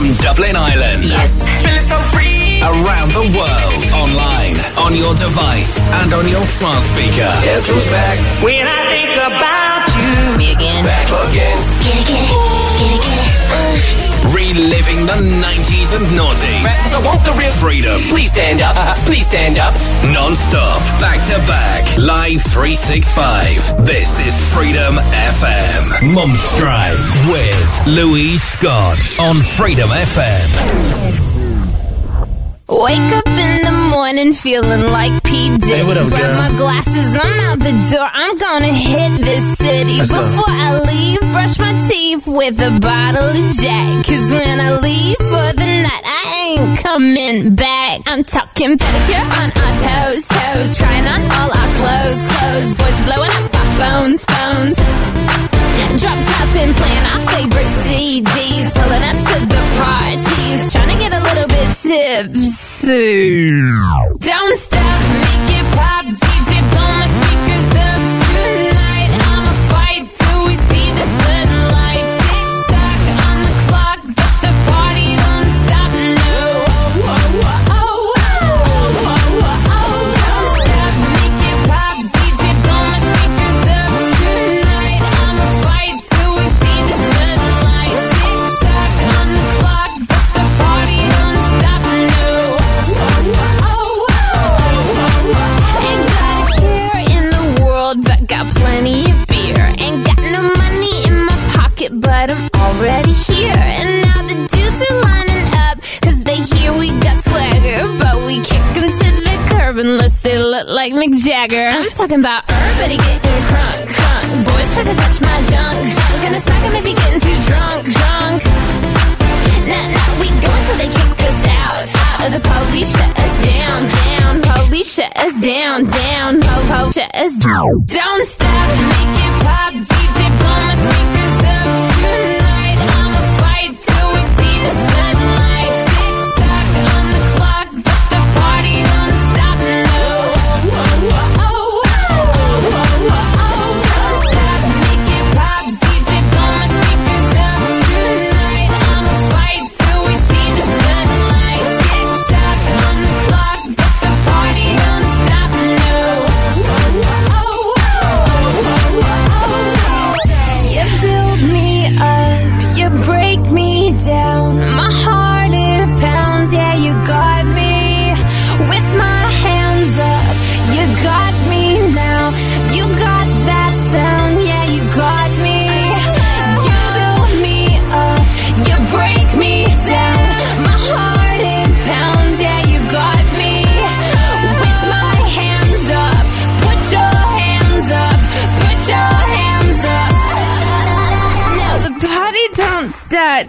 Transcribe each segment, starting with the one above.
from Dublin Ireland. Yes. Feeling so free. Around the world, online, on your device, and on your smart speaker. Guess who's back? When I think about you. Me again. Back again. Get it, get Reliving the 90s and noughties. Rappers, I want the real Freedom. Please stand up. Please stand up. Non-stop. Back to back. Live 365. This is Freedom FM. Mom's Strife with Louise Scott on Freedom FM. Wake up in the morning feeling like P. Diddy. Hey, what up, Grab my glasses, I'm out the door. I'm gonna hit this city. Let's go. Before I leave, brush my teeth with a bottle of Jack. Cause when I leave for the night, I ain't coming back. I'm talking pedicure on our toes, toes. Trying on all our clothes, clothes. Boys blowing up our phones, phones. Drop top and playing our favorite CDs. Pulling up to the parties. Trying to get a little bit tipsy. Don't stop, make it pop. DJ, already here. And now the dudes are lining up, cause they hear we got swagger. But we kick 'em to the curb unless they look like Mick Jagger. I'm talking about everybody getting crunk, crunk. Boys try to touch my junk, junk. Gonna smack 'em if you're getting too drunk, drunk. Nah, nah, we go until they kick us out. Out of the police, shut us down, down. Police, shut us down, down. Po, po, shut us down. Don't stop, make it pop. DJ, the sunlight.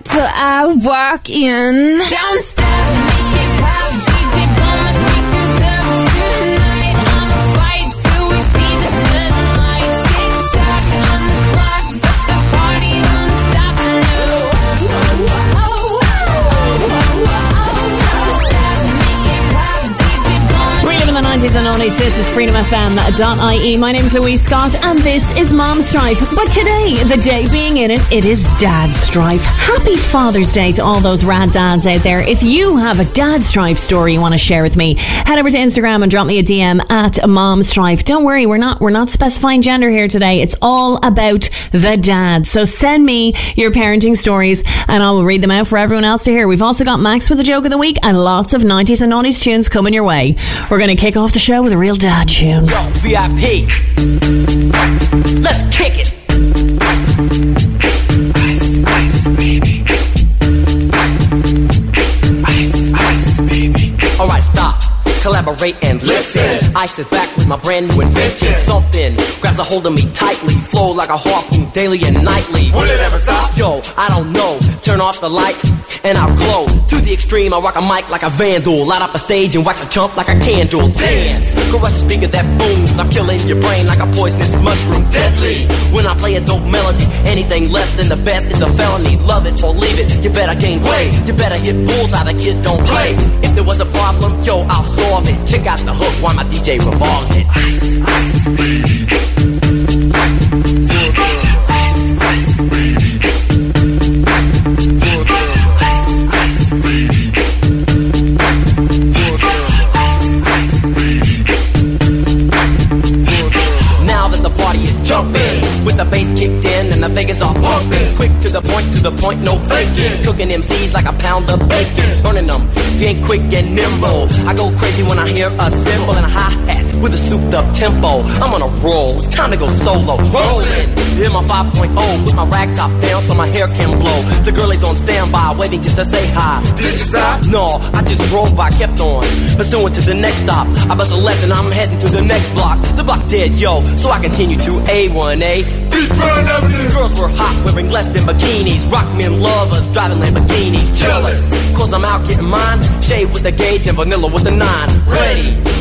Till I walk in. Don't 90s and only this is freedomfm.ie. My name is Louise Scott and this is Mom Strife. But today, the day being in it, it is Dad Strife. Happy Father's Day to all those rad dads out there. If you have a Dad Strife story you want to share with me, head over to Instagram and drop me a DM at Mom Strife. Don't worry, we're not we're not specifying gender here today. It's all about the dad. So send me your parenting stories and I will read them out for everyone else to hear. We've also got Max with the joke of the week and lots of 90s and 90s tunes coming your way. We're going to kick off the show with a real dad tune. Yo, VIP. Let's kick it. Ice, ice, baby. Ice, ice, baby. Alright, stop. Collaborate and listen. I sit back with my brand new invention. Something grabs a hold of me tightly. Flow like a harpoon daily and nightly. Will it ever stop? Yo, I don't know. Turn off the lights and I'll glow. To the extreme, I rock a mic like a vandal. Light up a stage and wax a chump like a candle. Dance. Crush a speaker that booms. I'm killing your brain like a poisonous mushroom. Deadly. When I play a dope melody, anything less than the best is a felony. Love it or leave it. You better gain weight. You better hit bullseye. The kid don't play. If there was a problem, yo, I'll solve it. Check out the hook while my DJ revolves it. Now that the party is jumping, with the bass kicked in and the Vegas are Feel good. Ice, ice, Point to the point, no faking. Cooking MCs like a pound of bacon. Burning them, ain't quick and nimble. I go crazy when I hear a cymbal and a hi-hat with a souped up tempo. I'm on a roll, it's time to go solo. Rolling, hit my 5.0, put my rag top down so my hair can blow. The girl is on standby, waiting just to say hi. Did you stop? No, I just drove by, kept on. Pursuing to the next stop. I bust a left and I'm heading to the next block. The block dead, yo, so I continue to A1A. Beachfront Avenue. Girls were hot, wearing less than bikinis. Rock men lovers, driving Lamborghinis. Jealous, cause I'm out getting mine. Shade with the gauge and vanilla with the nine. Ready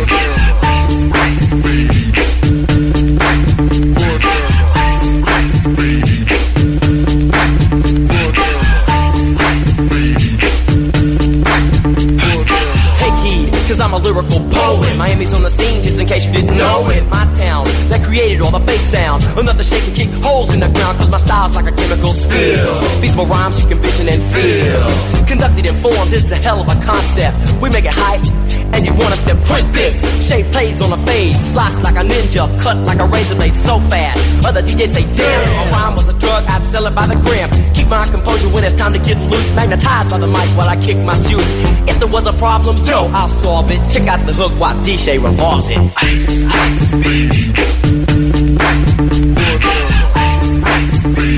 Lyrical poet. Miami's on the scene, just in case you didn't know it. My town, that created all the bass sound. Enough to shake and kick holes in the ground, cause my style's like a chemical spill. Feasible rhymes you can vision and feel. Conducted in form, this is a hell of a concept. We make it hype, and you want us to print this. Shape plays on a fade, slice like a ninja, cut like a razor blade so fast. Other DJs say, damn, a rhyme was a drug, I'd sell it by the gram. Keep my composure when it's time to get loose. Magnetized by the mic while I kick my juice. If there was a problem, yo, I'll solve it. Check out the hook while DJ revolves it. Ice, ice, baby. Ice, ice, baby.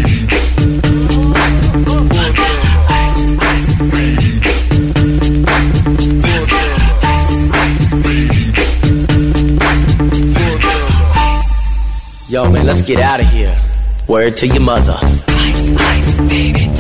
Yo, man, let's get out of here. Word to your mother. Ice, ice, baby,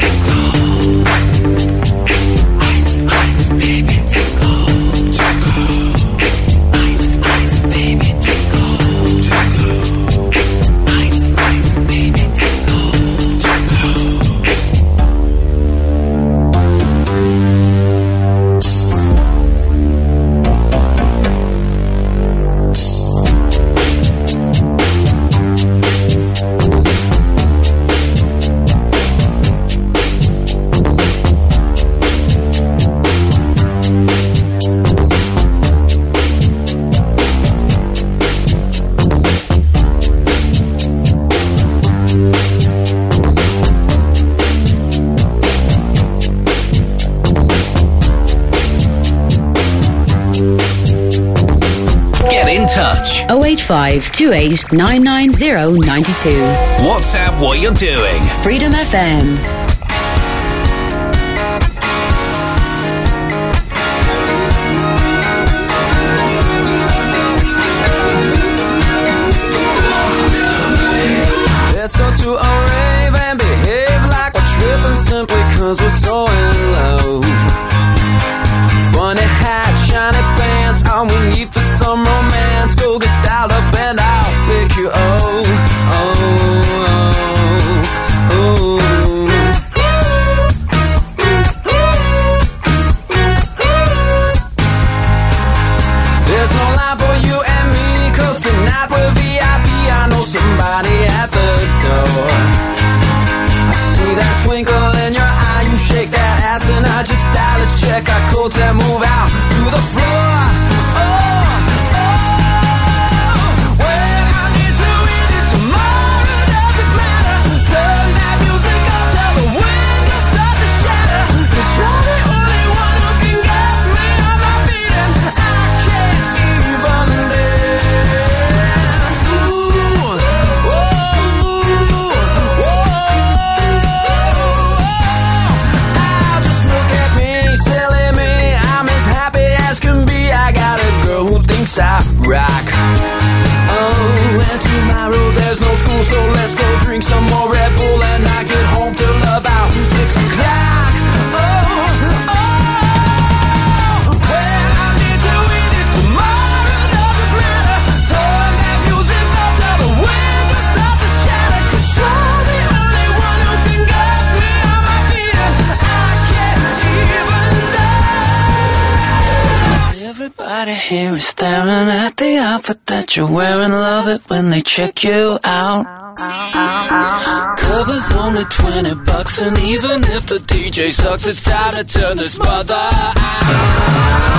085 28 990 92. WhatsApp what you're doing. Freedom FM. You're wearing. Love it when they check you out. Cover's only 20 bucks, and even if the DJ sucks, it's time to turn this mother out.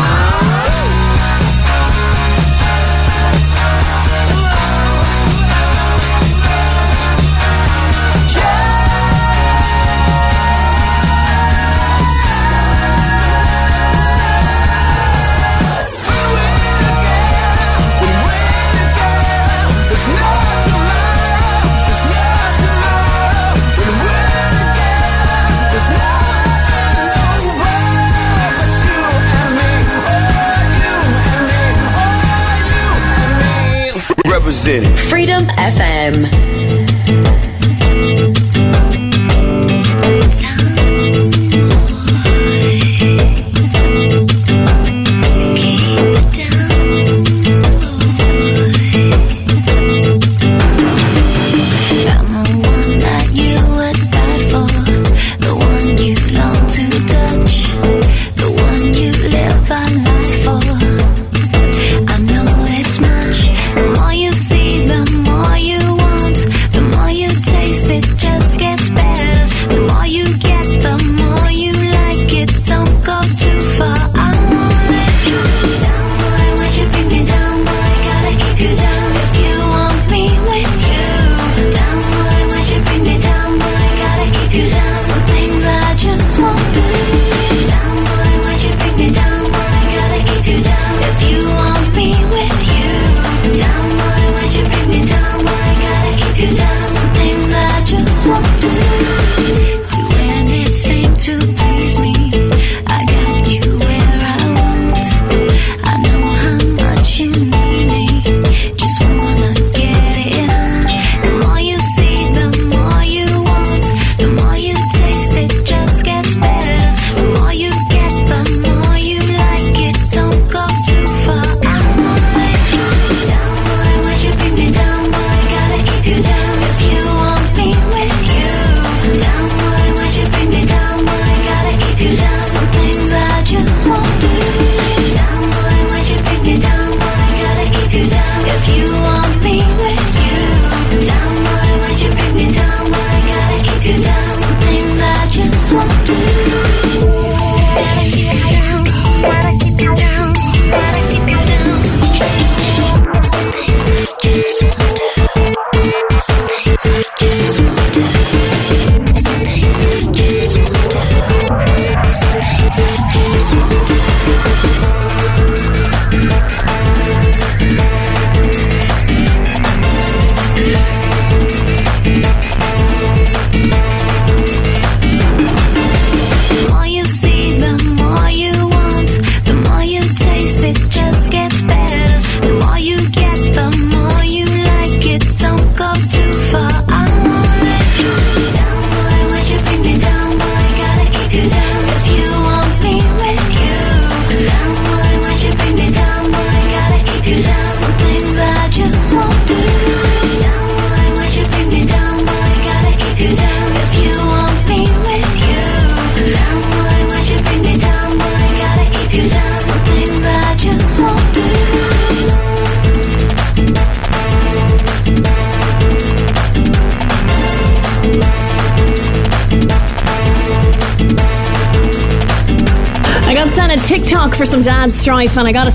Freedom FM.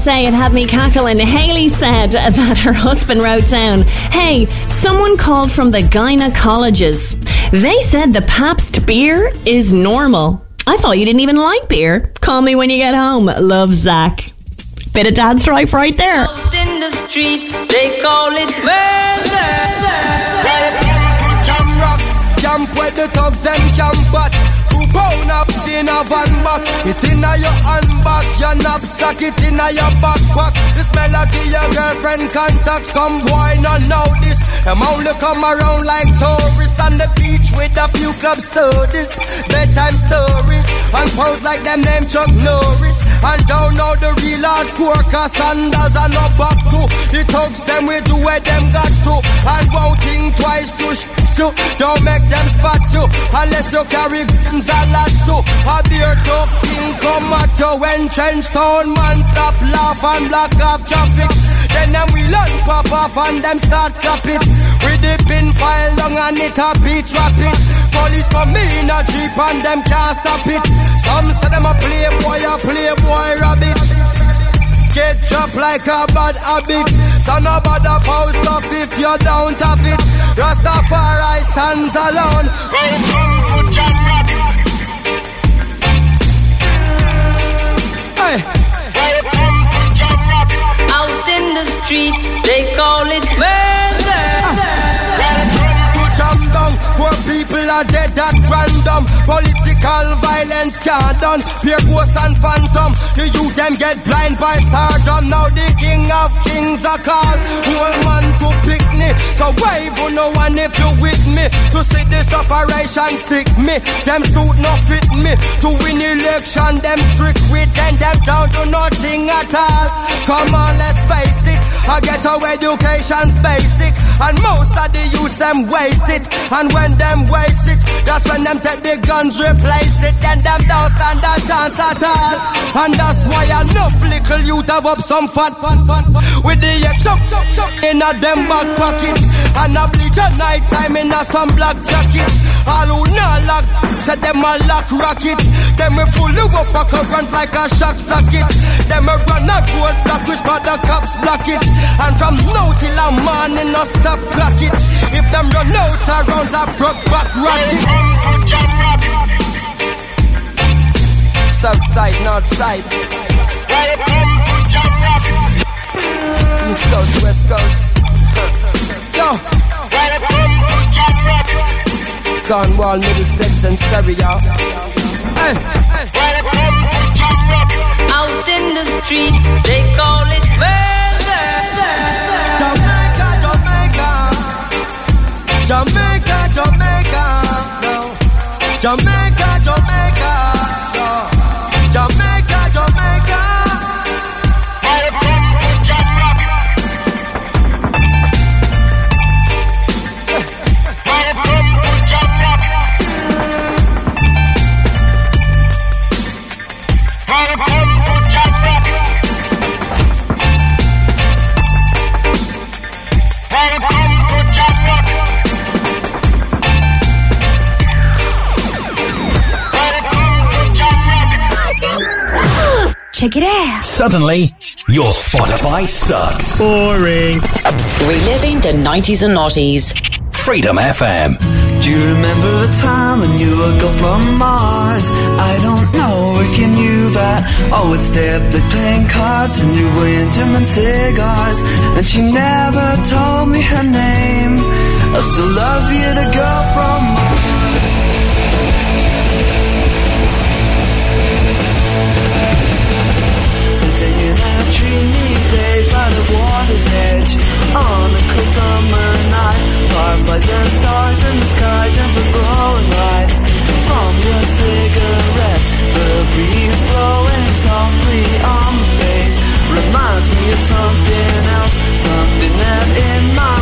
Say, it had me cackling. Haley said that her husband wrote down, Hey, someone called from the gynecologist. They said the Pabst beer is normal. I thought you didn't even like beer. Call me when you get home. Love, Zach. Bit of dad's strife right there. In the street, they call it murder. Your knapsack it in your backpack. The smell of your girlfriend contact. Some boy not know this Them only come around like tourists. On the beach with a few club sodas. Bedtime stories. And pose like them name Chuck Norris. And don't know the real hardcore Cause sandals are no back to The thugs them we do where them got to. And won't think Don't make them spot you Unless you carry guns a lot to A beer tough king come at you when trench town man stop laugh and block off traffic. Then them we learn pop off and them start clap it. With the pin file long and it a beat rapid. Police come in a jeep and them can't stop it. Some say them a playboy, a playboy rabbit. Get chopped like a bad habit. So no bother post off if you don't have it. Rastafari stands alone. Welcome to John Rabbit. Hey. Welcome to Jamrock. Out in the street, they call it murder. Welcome to Jam Down, where people are dead at random. Political violence can't done. Pure and phantom. The youth them get blind by stardom. Now the king of kings are called. Whole man to pick me. So wave on no one if you with me. To see this operation sick me. Them suit no fit me. To win election, them trick with them. Them down to nothing at all. Come on, let's face it. I get our education's basic. And most of the youth them waste it. And when them waste it, that's when them take the guns, replace it. Then them don't stand a chance at all. And that's why enough little youth have up some fat, fat, fat, fat. With the chuck, chuck, chuck in a them back pocket. And a bleach at night time in a some black jacket. All who not lock, said them a lock rocket. Them we full up a current like a shock socket. Them a run a road block which but the cops block it. And from now till a morning no stop clock it. If them run out of rounds I broke back ratchet. South side, north side. East coast, west coast. Yo. Cornwall, Middlesex, and Surrey, y'all. Hey, hey. Out in the street, they call it murder. Jamaica, Jamaica. Jamaica, Jamaica. No. Jamaica, Jamaica. Check it out. Suddenly, your Spotify sucks. Boring. Reliving the 90s and noughties. Freedom FM. Do you remember the time when you were go from Mars? I don't know if you knew that. I would stay up late playing cards and you were into my cigars. And she never told me her name. I still love you, the girl from water's edge. On a cool summer night Fireflies and stars in the sky to glowing light. From your cigarette The breeze blowing softly on my face. Reminds me of something else Something that in my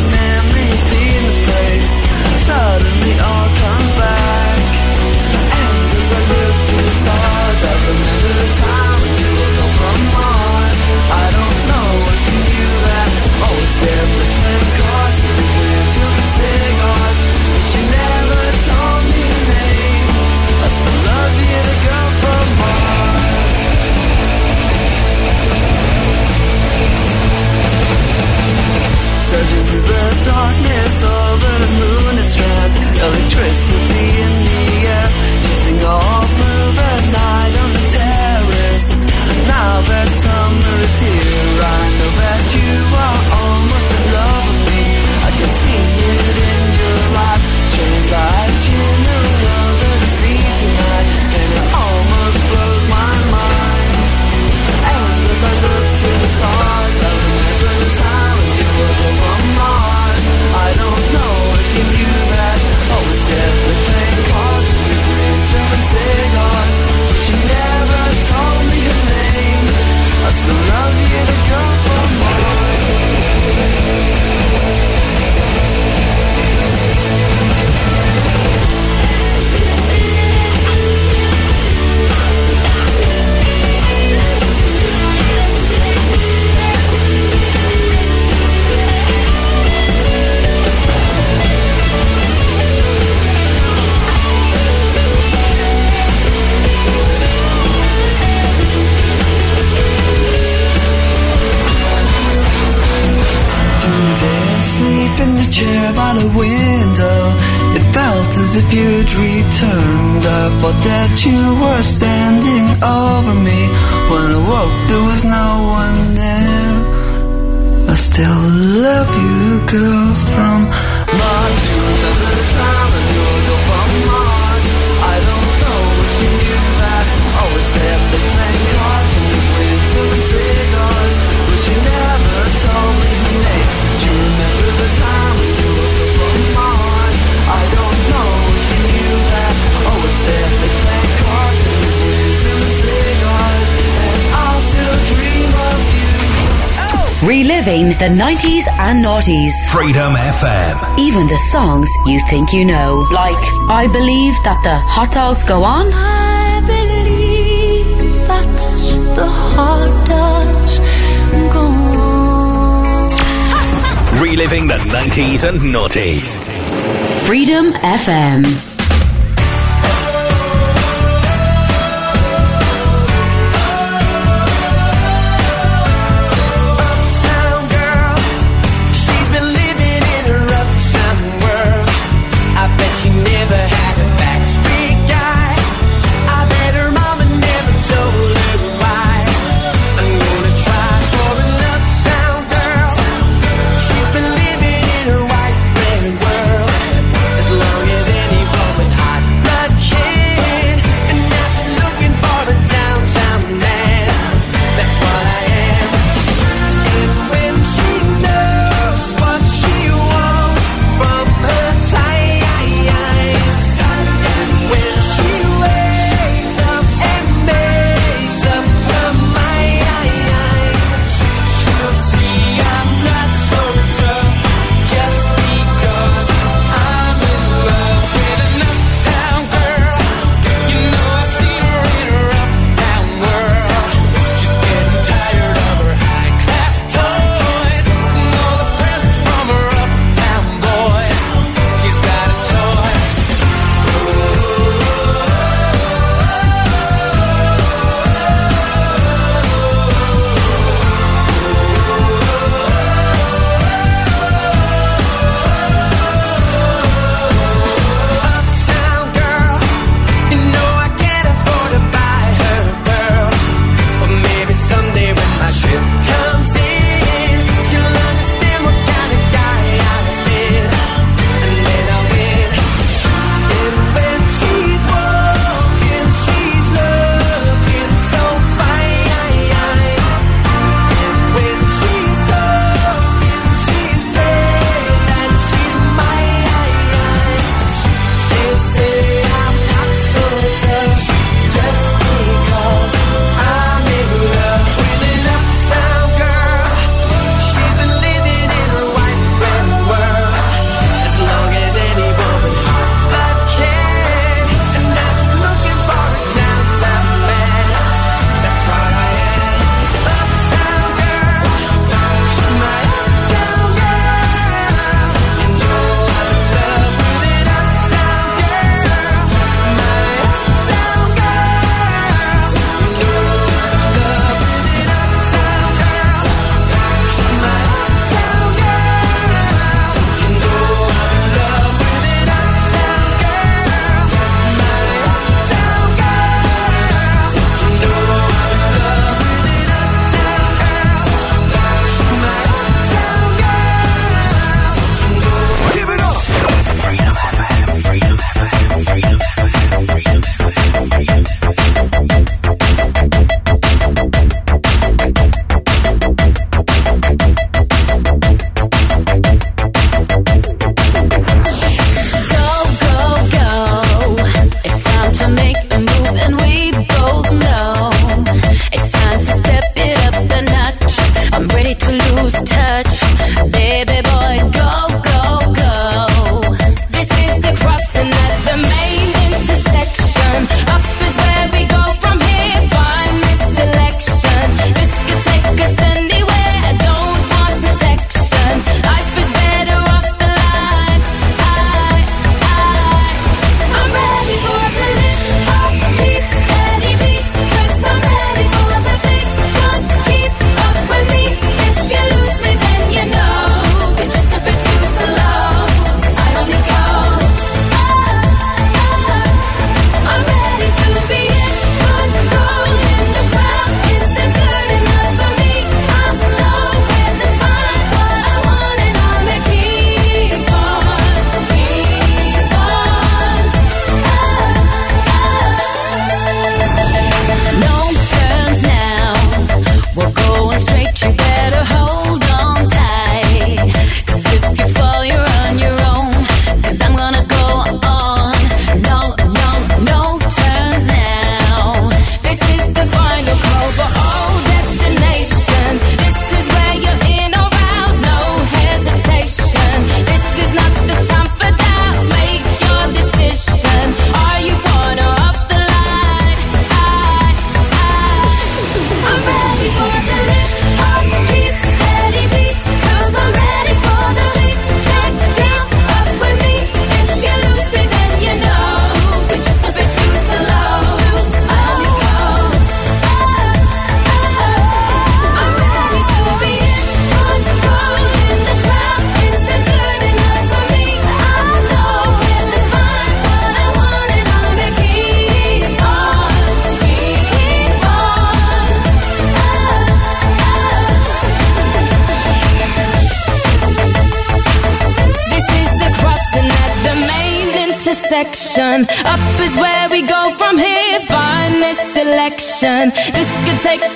90s and noughties. Freedom FM. Even the songs you think you know. Like, I believe that the hot dogs go on. I believe that the hot dogs go on. Reliving the 90s and noughties. Freedom FM.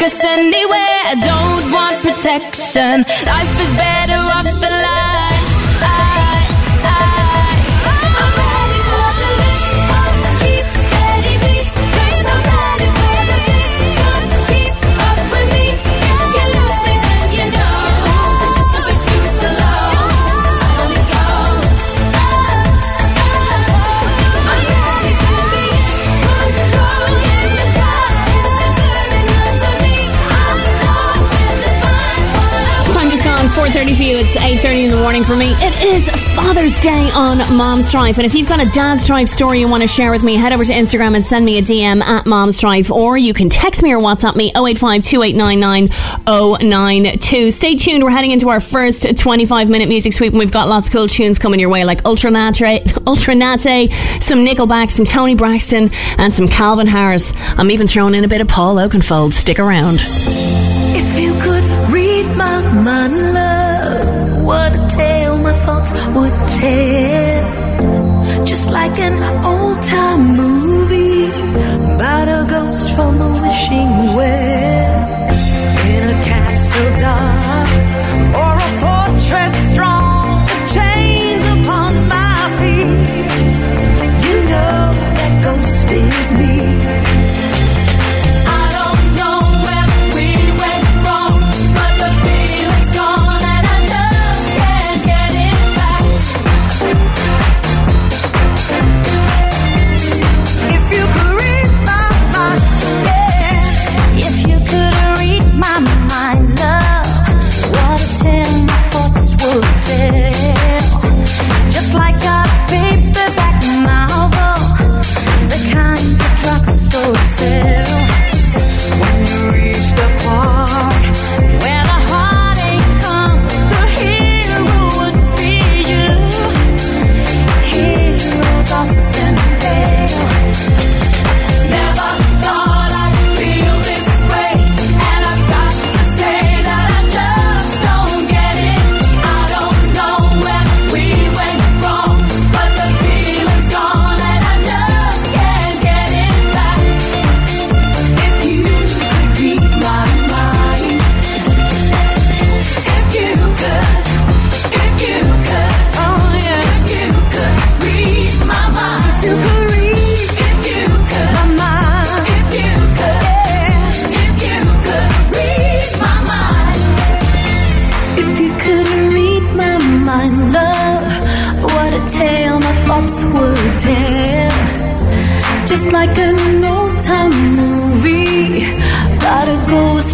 Cause anywhere, I don't want protection. from me. It is Father's Day on Mom's Strife. And if you've got a Dad's Strife story you want to share with me, head over to Instagram and send me a DM at Mom's Strife. Or you can text me or WhatsApp me 085 092. Stay tuned. We're heading into our first 25 minute music sweep. And we've got lots of cool tunes coming your way, like Ultra Naté, Ultranate some Nickelback, some Toni Braxton, and some Calvin Harris. I'm even throwing in a bit of Paul Oakenfold. Stick around. If you could read my mind, love, what hotel, just like an old time.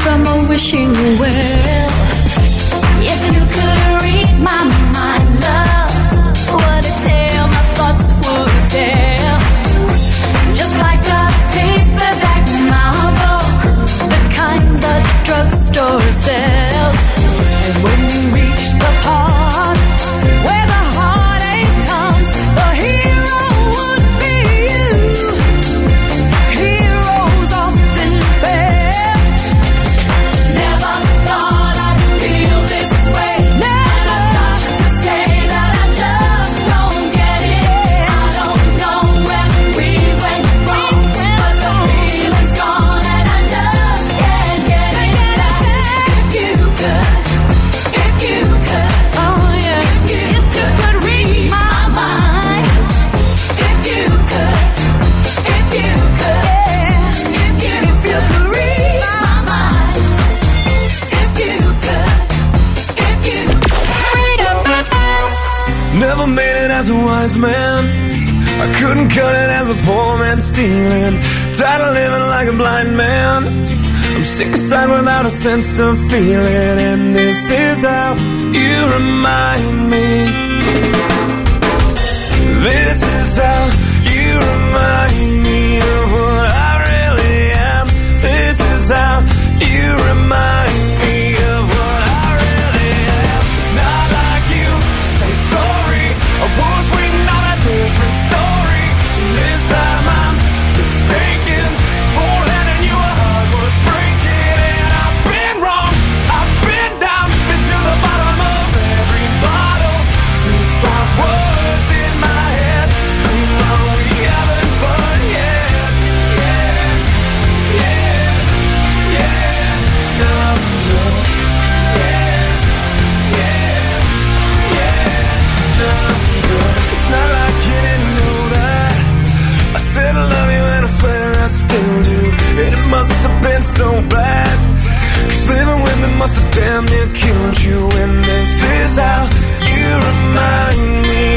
from a wishing well. If you could read my mind. man. I couldn't cut it as a poor man stealing. Tired of living like a blind man. I'm sick aside without a sense of feeling. And this is how you remind me. This is how must have damn near killed you, and this is how you remind me.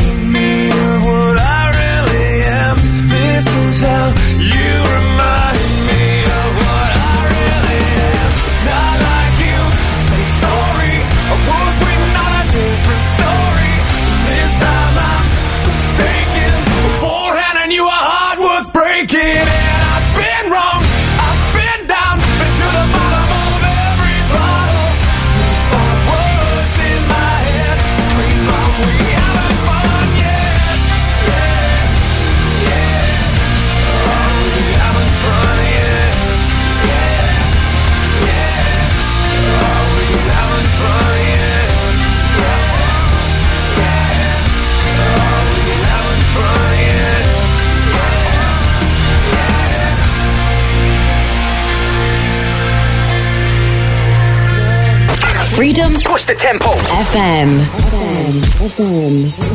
me. freedom. Push the tempo. FM. FM. FM.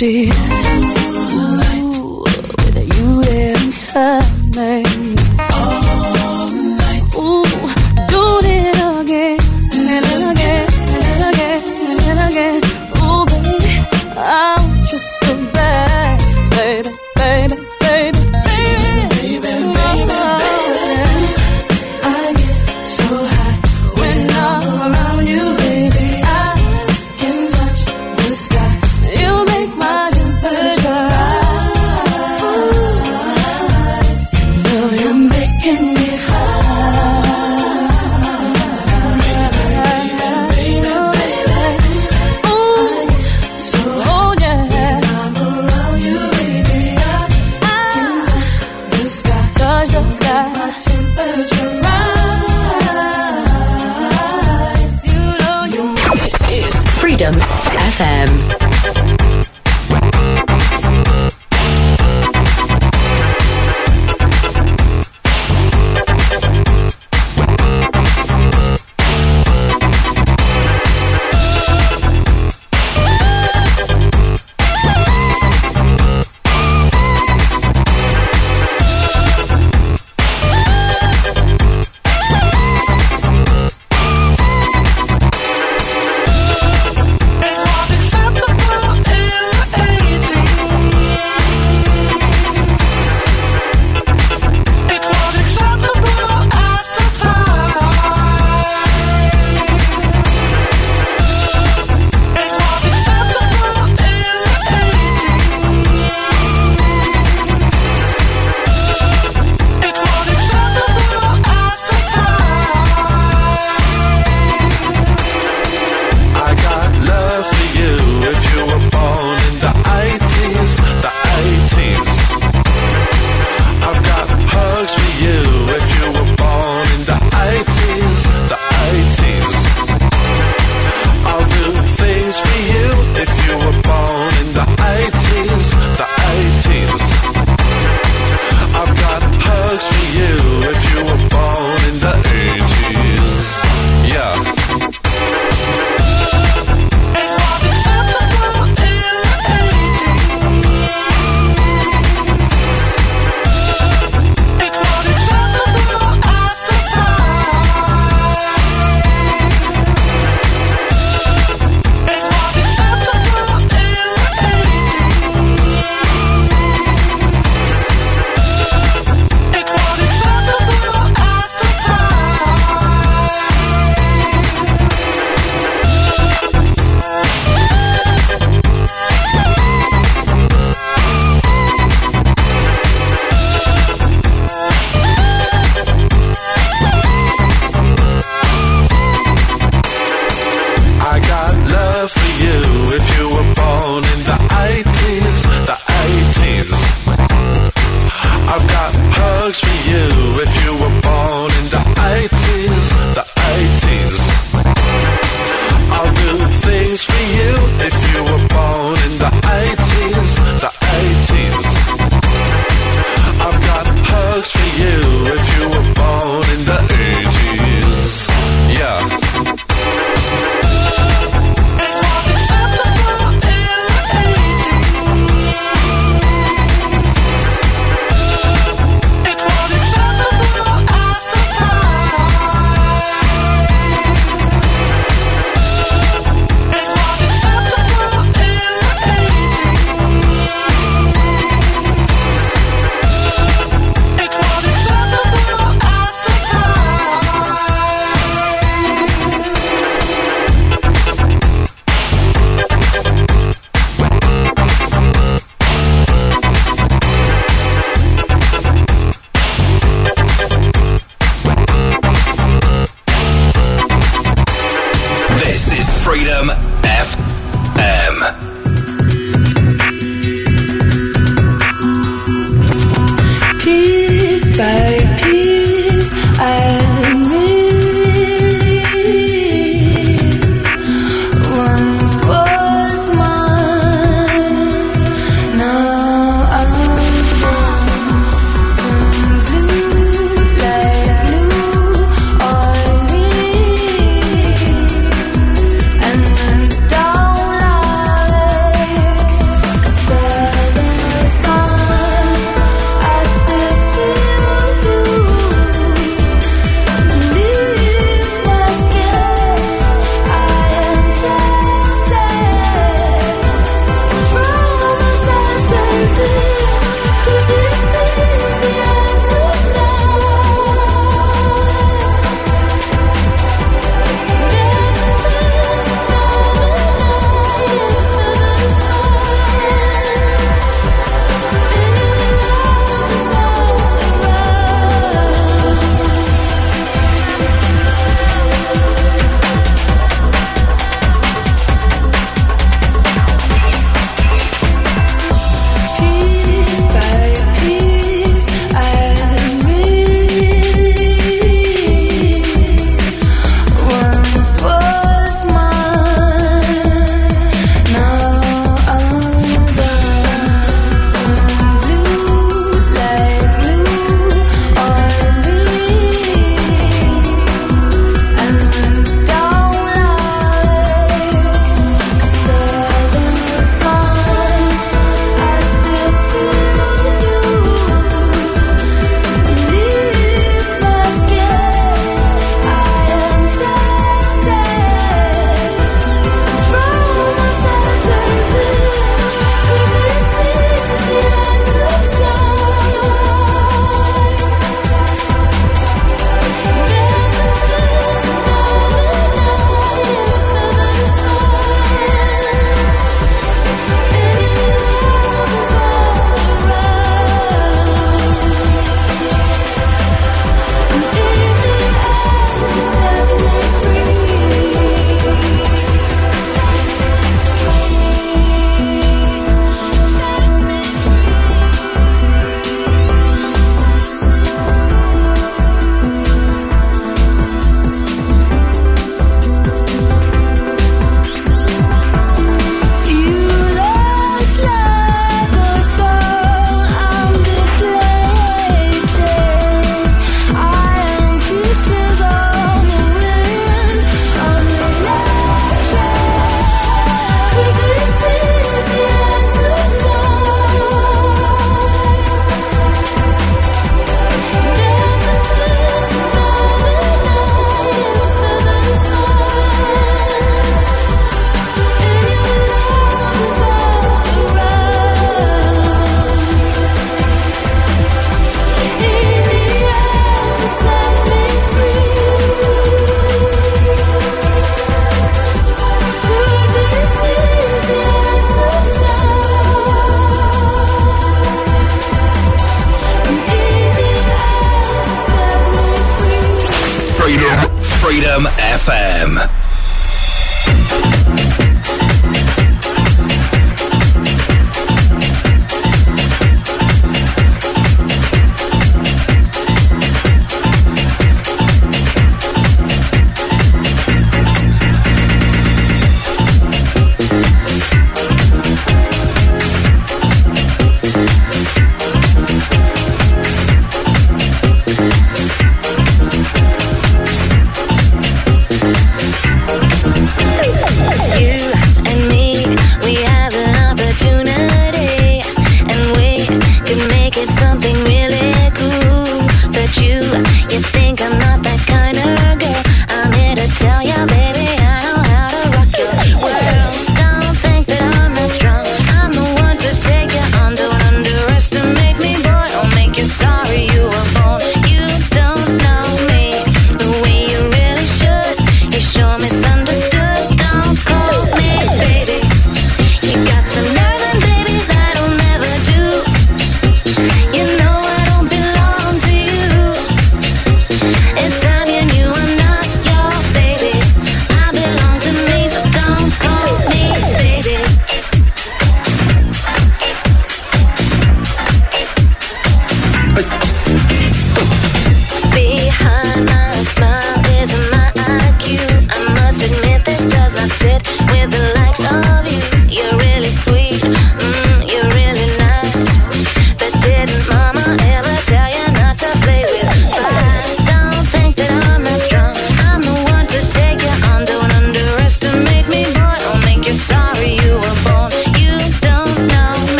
Really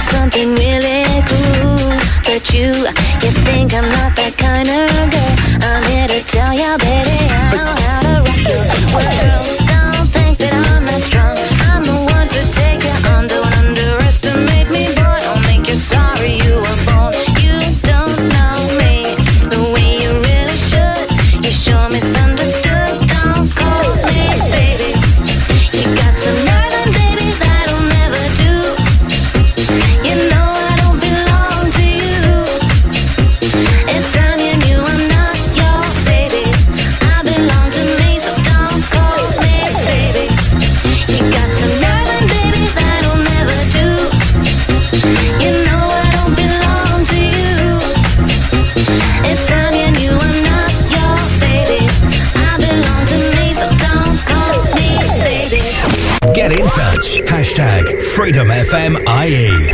like something really cool. But you, you think I'm not that kind of girl. I'm here to tell you, baby, I know how to rock your world. Freedom FM IE.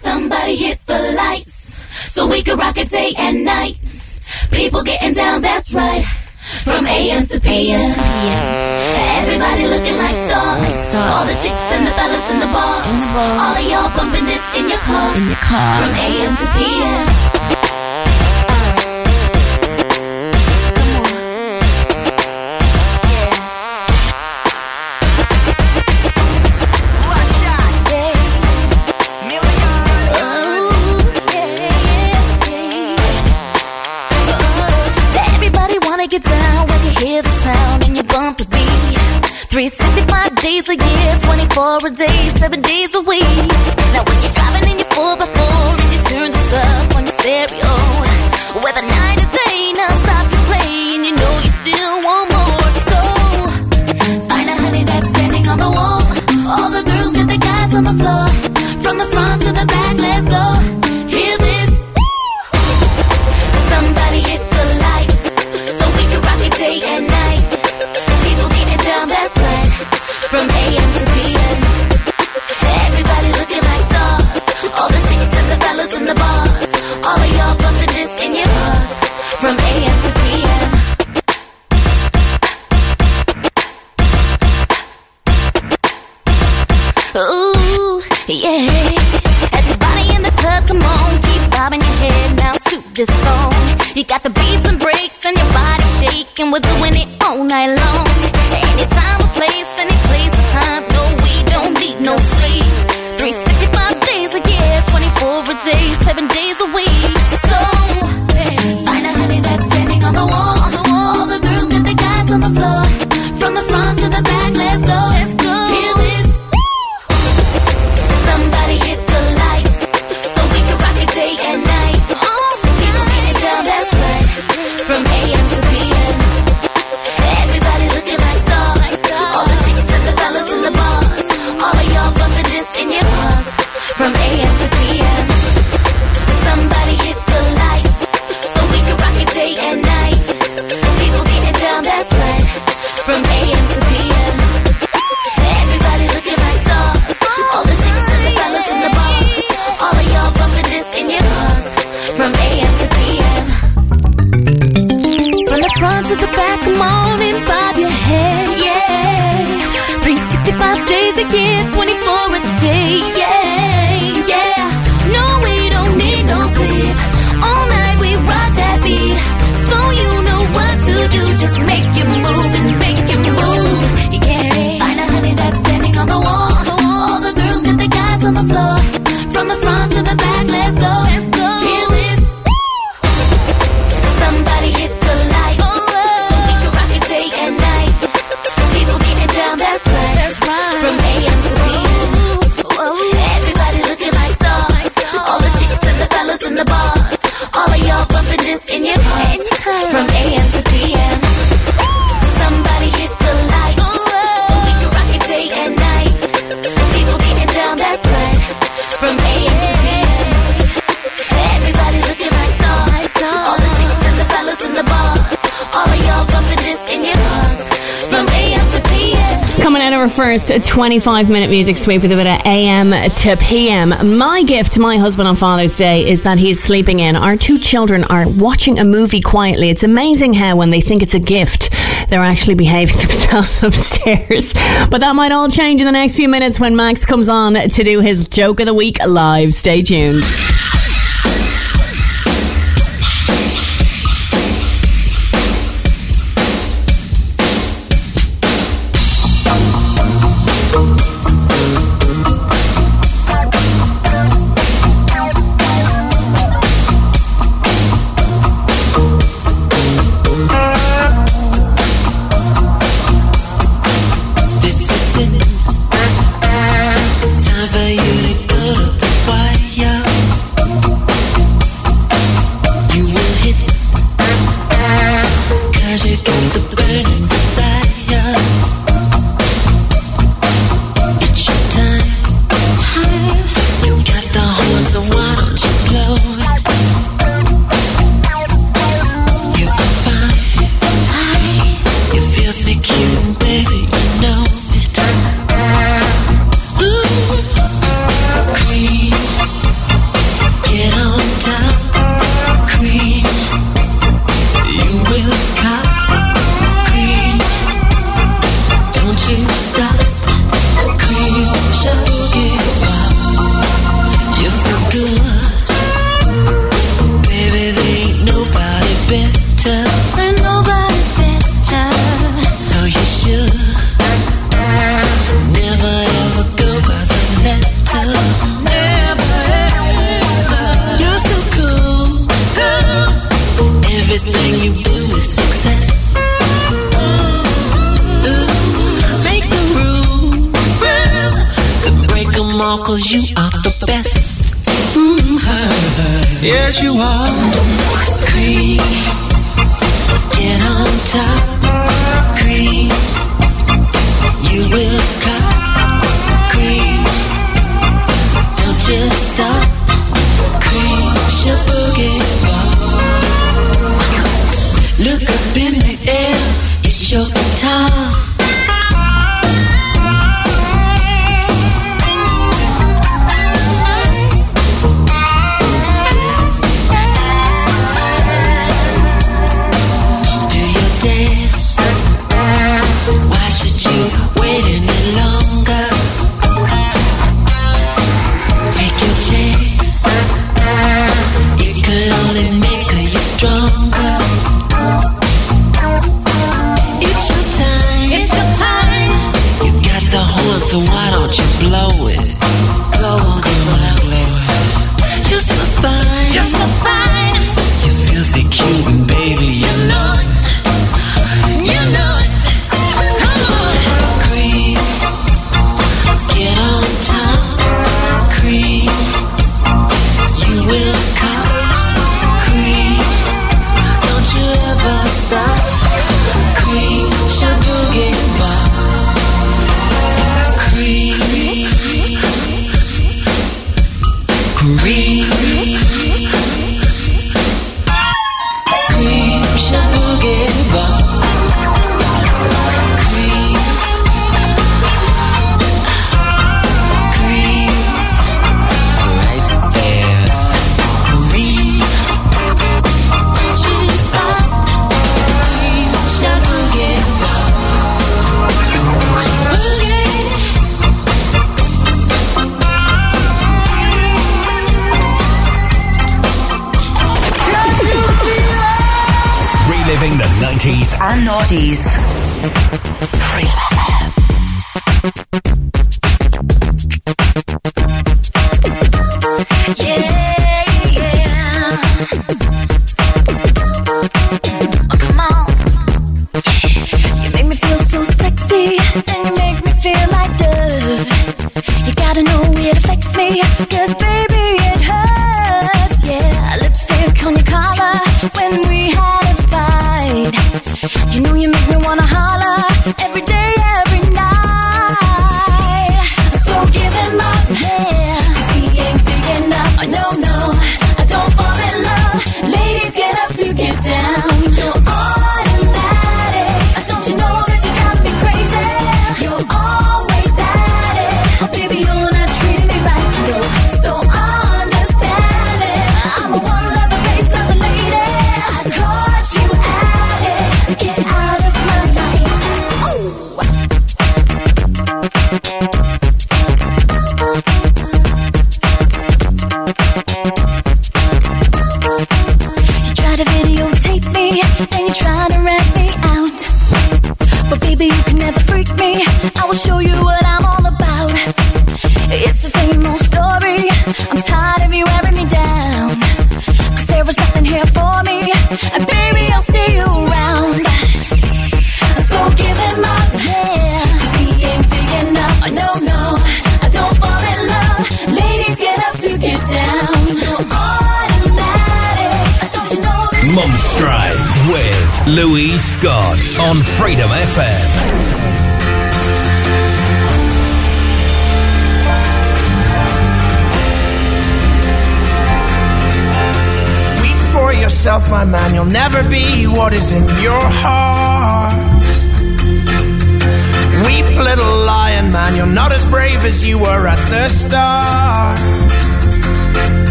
Somebody hit the lights so we could rock it day and night. People getting down, that's right. From AM to PM. Everybody looking like stars. All the chicks and the fellas in the bars. All of y'all bumping this in your cars. From AM to PM. a year, 24 a day, 7 days a week. Now when you're driving in your 4x4 and you turn this up on your stereo. first 25 minute music sweep with a bit of AM to PM. My gift to my husband on Father's Day is that he's sleeping in. Our two children are watching a movie quietly. It's amazing how, when they think it's a gift, they're actually behaving themselves upstairs. But that might all change in the next few minutes when Max comes on to do his Joke of the Week live. Stay tuned.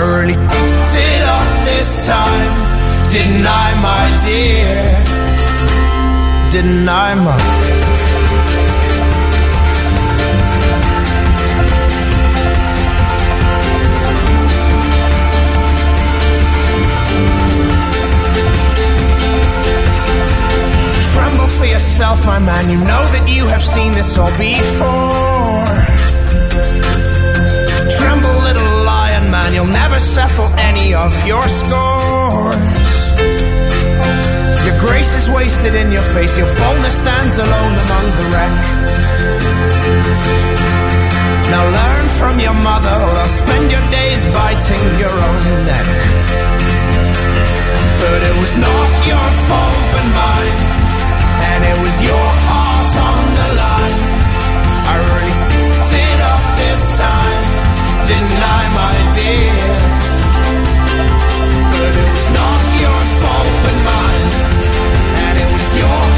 really did up this time. Didn't I, my dear? Didn't I, my? tremble for yourself, my man. You know that you have seen this all before. and you'll never settle any of your scores. Your grace is wasted in your face, your boldness stands alone among the wreck. Now learn from your mother, or I'll spend your days biting your own neck. But it was not your fault but mine, and it was your heart on the line. I really deny, my dear. But it was not your fault but mine, and it was your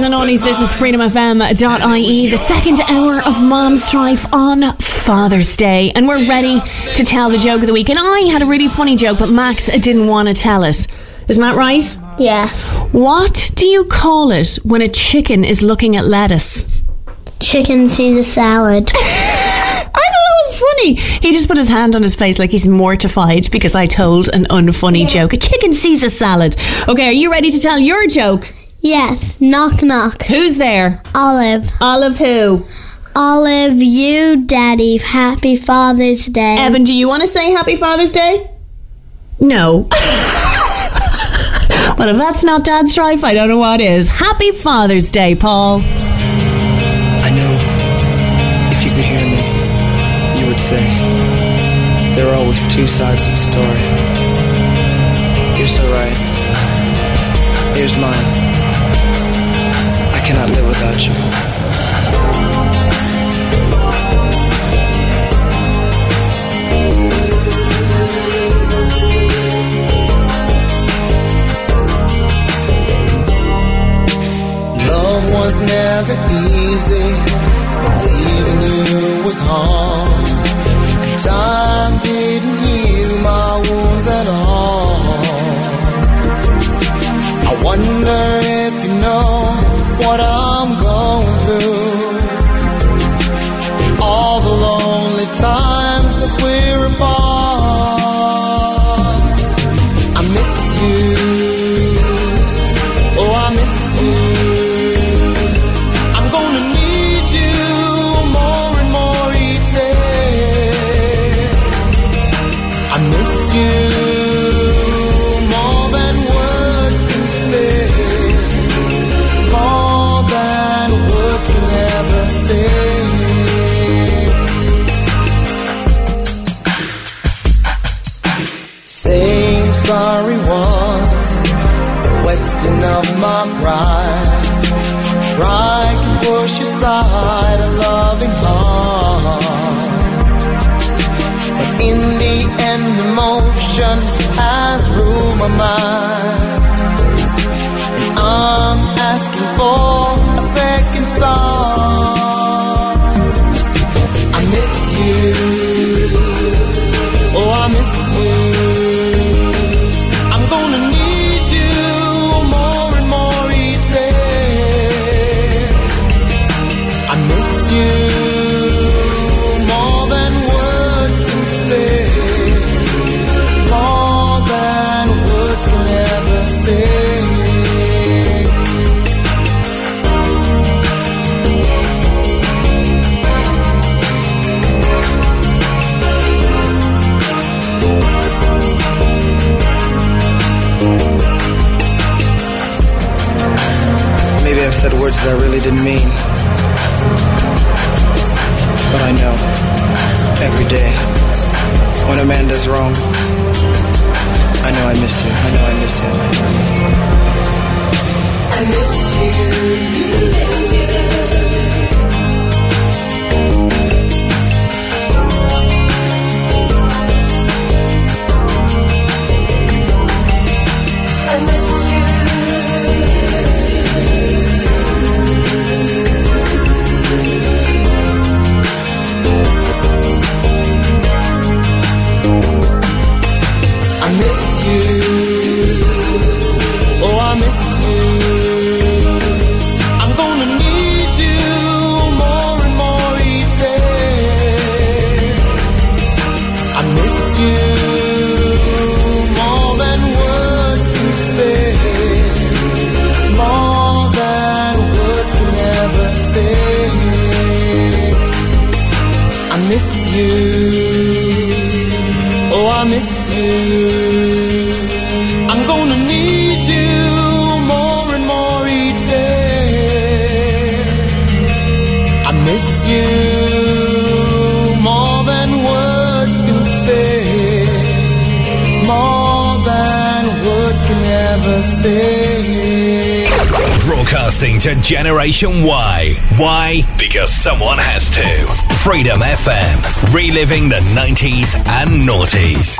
90s and noughties. This is freedomfm.ie, the second hour of Mom Strife on Father's Day. And we're ready to tell the joke of the week. And I had a really funny joke, but Max didn't want to tell us. Isn't that right? Yes. What do you call it when a chicken is looking at lettuce? Chicken Caesar salad. I thought it was funny. He just put his hand on his face like he's mortified because I told an unfunny joke. A chicken Caesar salad. Okay, are you ready to tell your joke? Yes. Knock knock. Who's there? Olive. Olive who? Olive, you, Daddy. Happy Father's Day. Evan, do you want to say Happy Father's Day? No. but if that's not Dad's strife, I don't know what is. Happy Father's Day, Paul. I know if you could hear me, you would say there are always two sides of the story. You're so right. Here's mine. I cannot live without you. Love was never easy, but leaving you was hard. Time didn't heal my wounds at all. I wonder what I'm going through. I really didn't mean. But I know every day when a man does wrong, I know I miss you. I know I miss you. I know I miss you. I miss you. Miss you. You. Oh, I miss you. I'm gonna need you more and more each day. I miss you more than words can say. More than words can ever say. Broadcasting to Generation Y. Why? Because someone has to. Freedom FM. Reliving the 90s and noughties.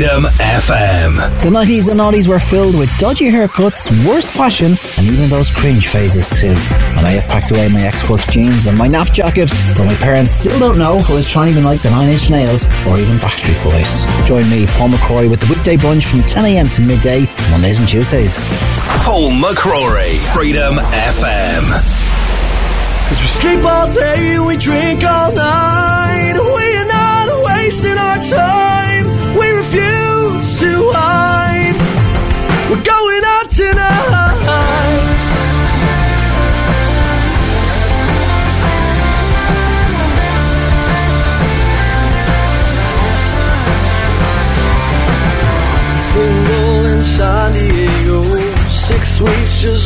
Freedom FM. The 90s and noughties were filled with dodgy haircuts, worse fashion, and even those cringe phases too. And I have packed away my X-Works jeans and my NAF jacket, but my parents still don't know if I was trying to like the Nine Inch Nails or even Backstreet Boys. Join me, Paul McCrory, with the weekday brunch from 10am to midday, Mondays and Tuesdays. Paul McCrory. Freedom FM. Cause we sleep all day, we drink all night. We're not wasting our time.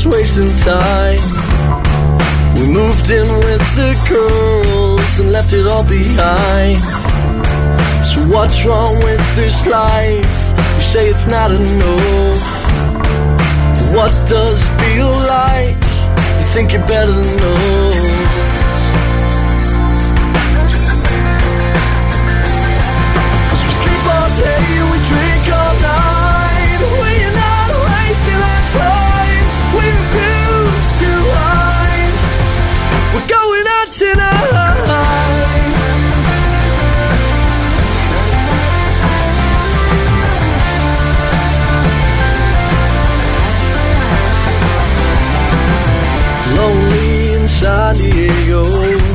Wasting time. We moved in with the girls and left it all behind. So what's wrong with this life? You say it's not enough. What does feel like? You think you're better us. Cause we sleep all day, we drink all night.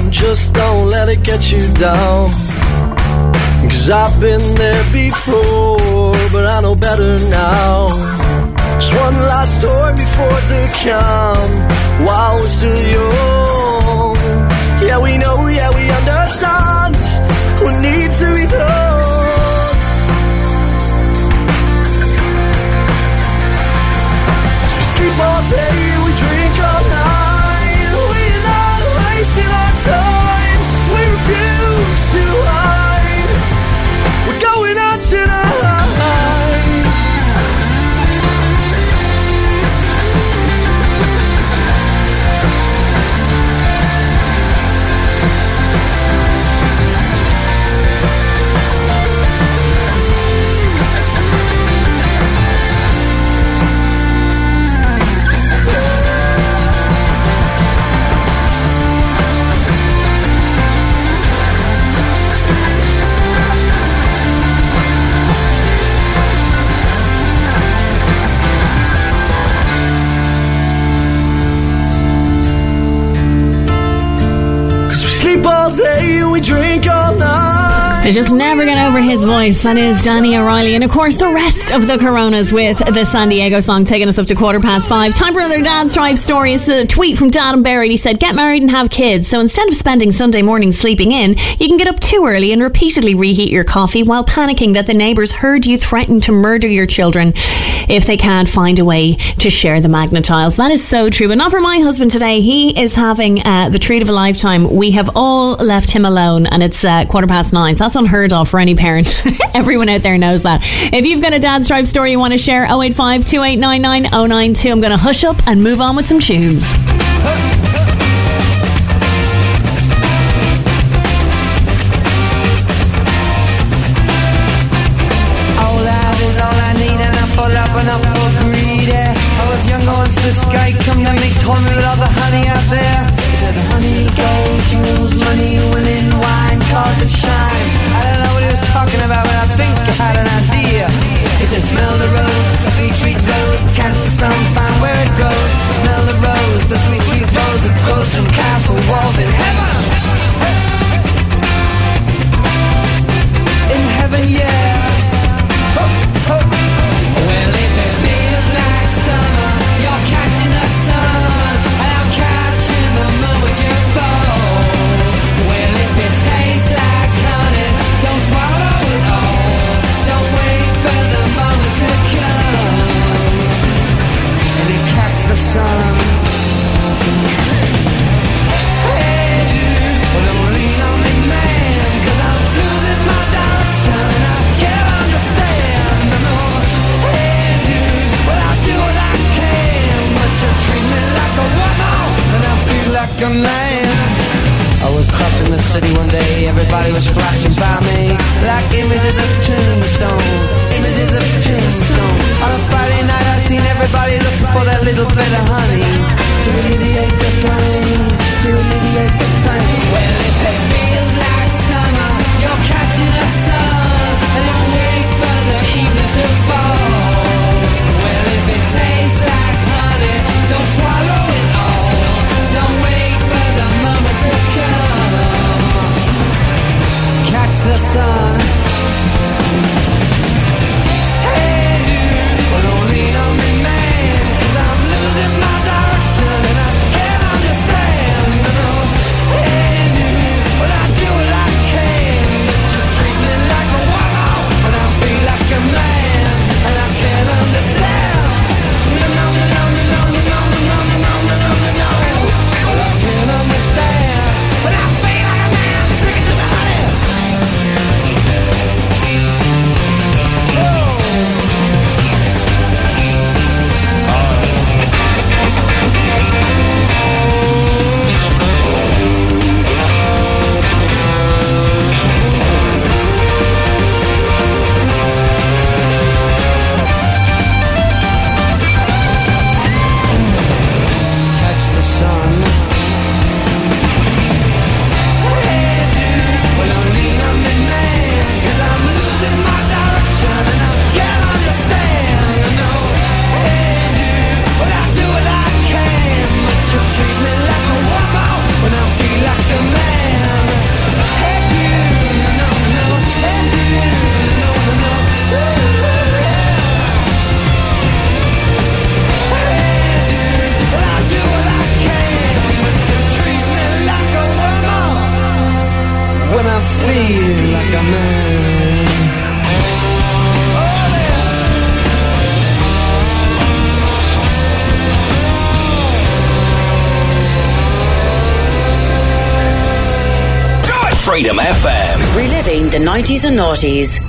Just don't let it get you down. Cause I've been there before, but I know better now. Just one last story before the count, while we're still young. Yeah, we know, yeah, we understand what needs to be done. Sleep all day, wasting our time. We refuse to hide. We're going out day we dream I just never get over his voice. That is Danny O'Reilly. And of course, the rest of the Coronas with the San Diego song taking us up to quarter past five. Time for another Dad's Strife story. It's a tweet from Dad and Barry. He said, Get married and have kids. So instead of spending Sunday morning sleeping in, you can get up too early and repeatedly reheat your coffee while panicking that the neighbours heard you threaten to murder your children if they can't find a way to share the magnetiles. That is so true. But not for my husband today. He is having uh, the treat of a lifetime. We have all left him alone, and it's uh, quarter past nine. So that's unheard of for any parent. Everyone out there knows that. If you've got a Dad's Strife story you want to share, 085 2899 092. I'm going to hush up and move on with some tunes. Everybody was flashing by me. Like images of tombstones, images of everybody looking for that little bit of honey to alleviate the pain, to alleviate the pain. Well, if it feels like summer, you're catching the sun, and you wait for the evening to fall. Well, if it tastes like honey, don't swallow it all. Don't wait for the moment to come. Catch the sun. in my the 90s and noughties.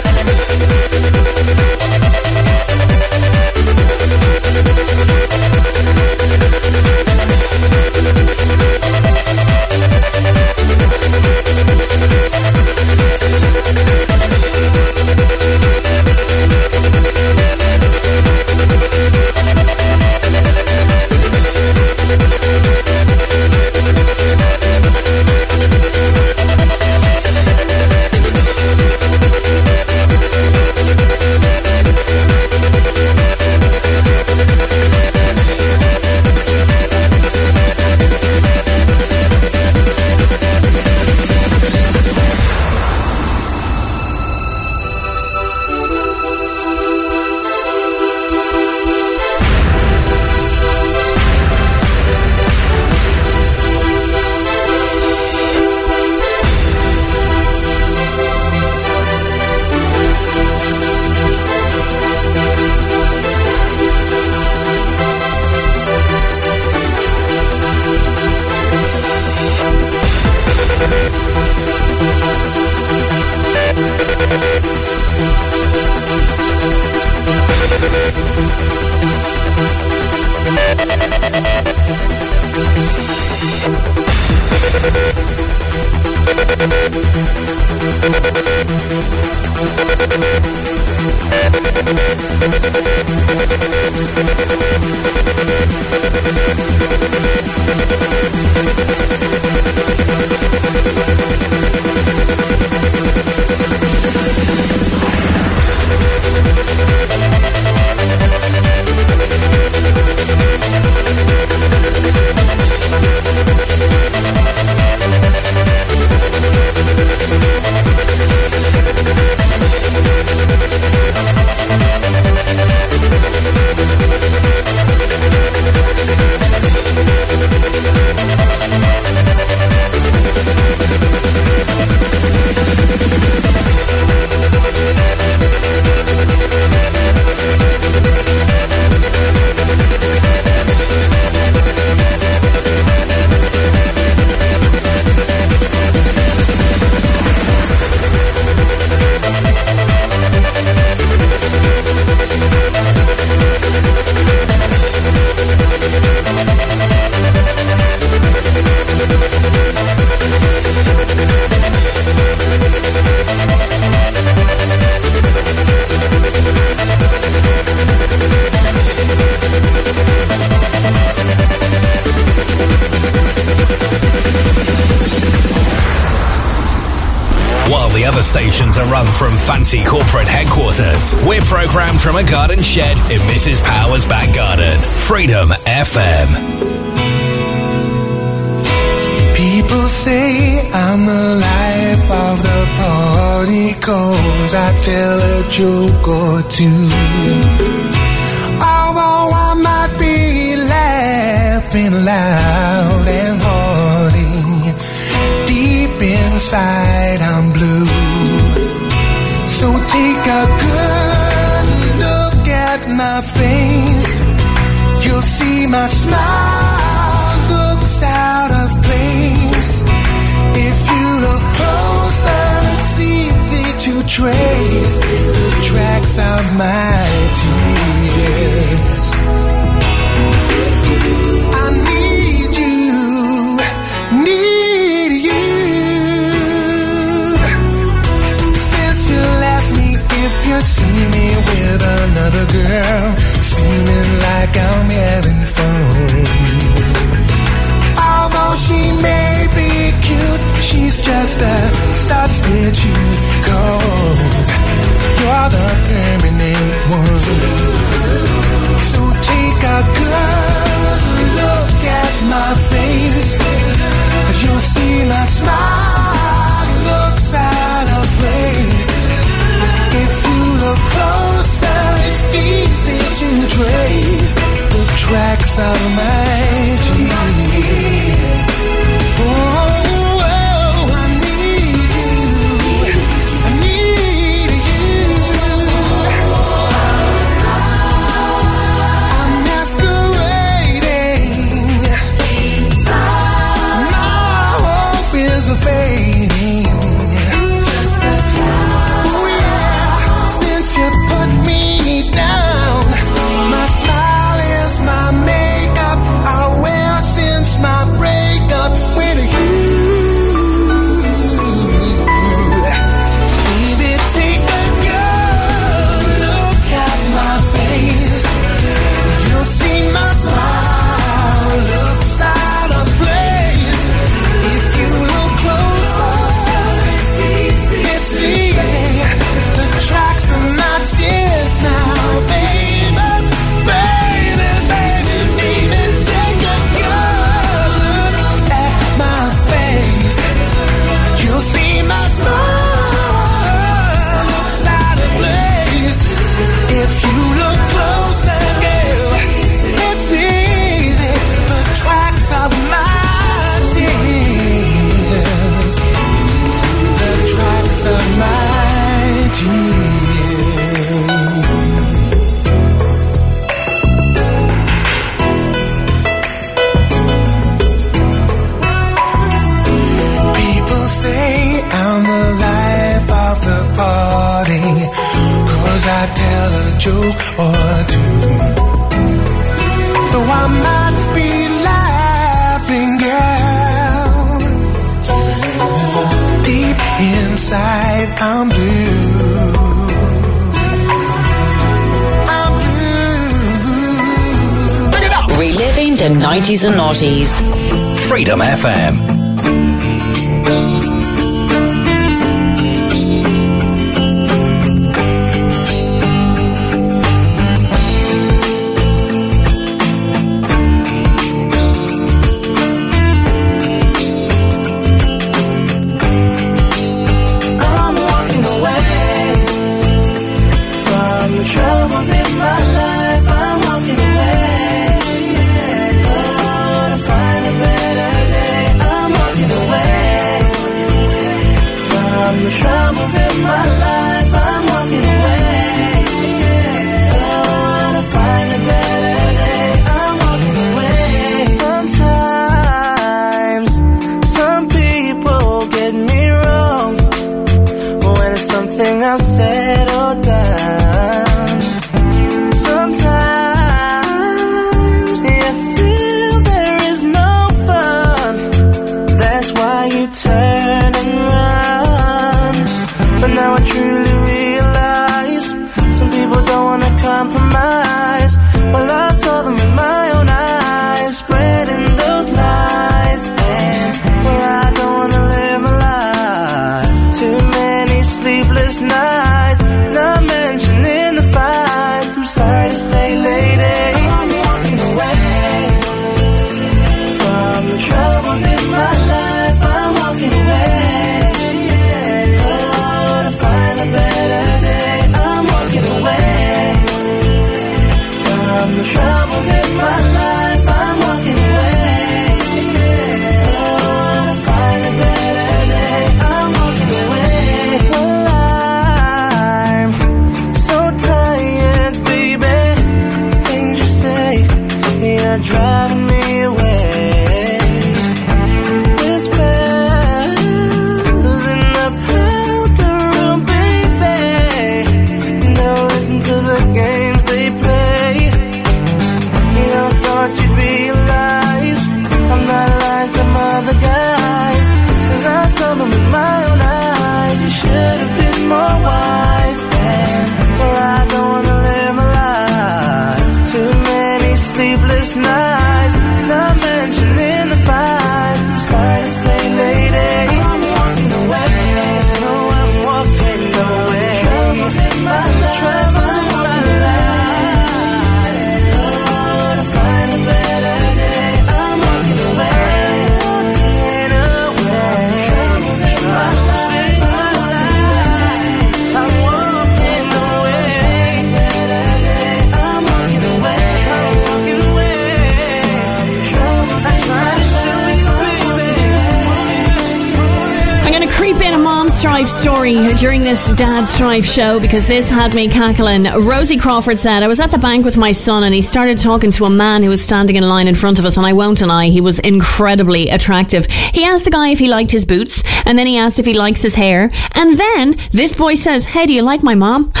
During this dad strife show because this had me cackling. Rosie Crawford said, I was at the bank with my son and he started talking to a man who was standing in line in front of us and I won't deny he was incredibly attractive. He asked the guy if he liked his boots and then he asked if he likes his hair and then this boy says, hey, do you like my mom?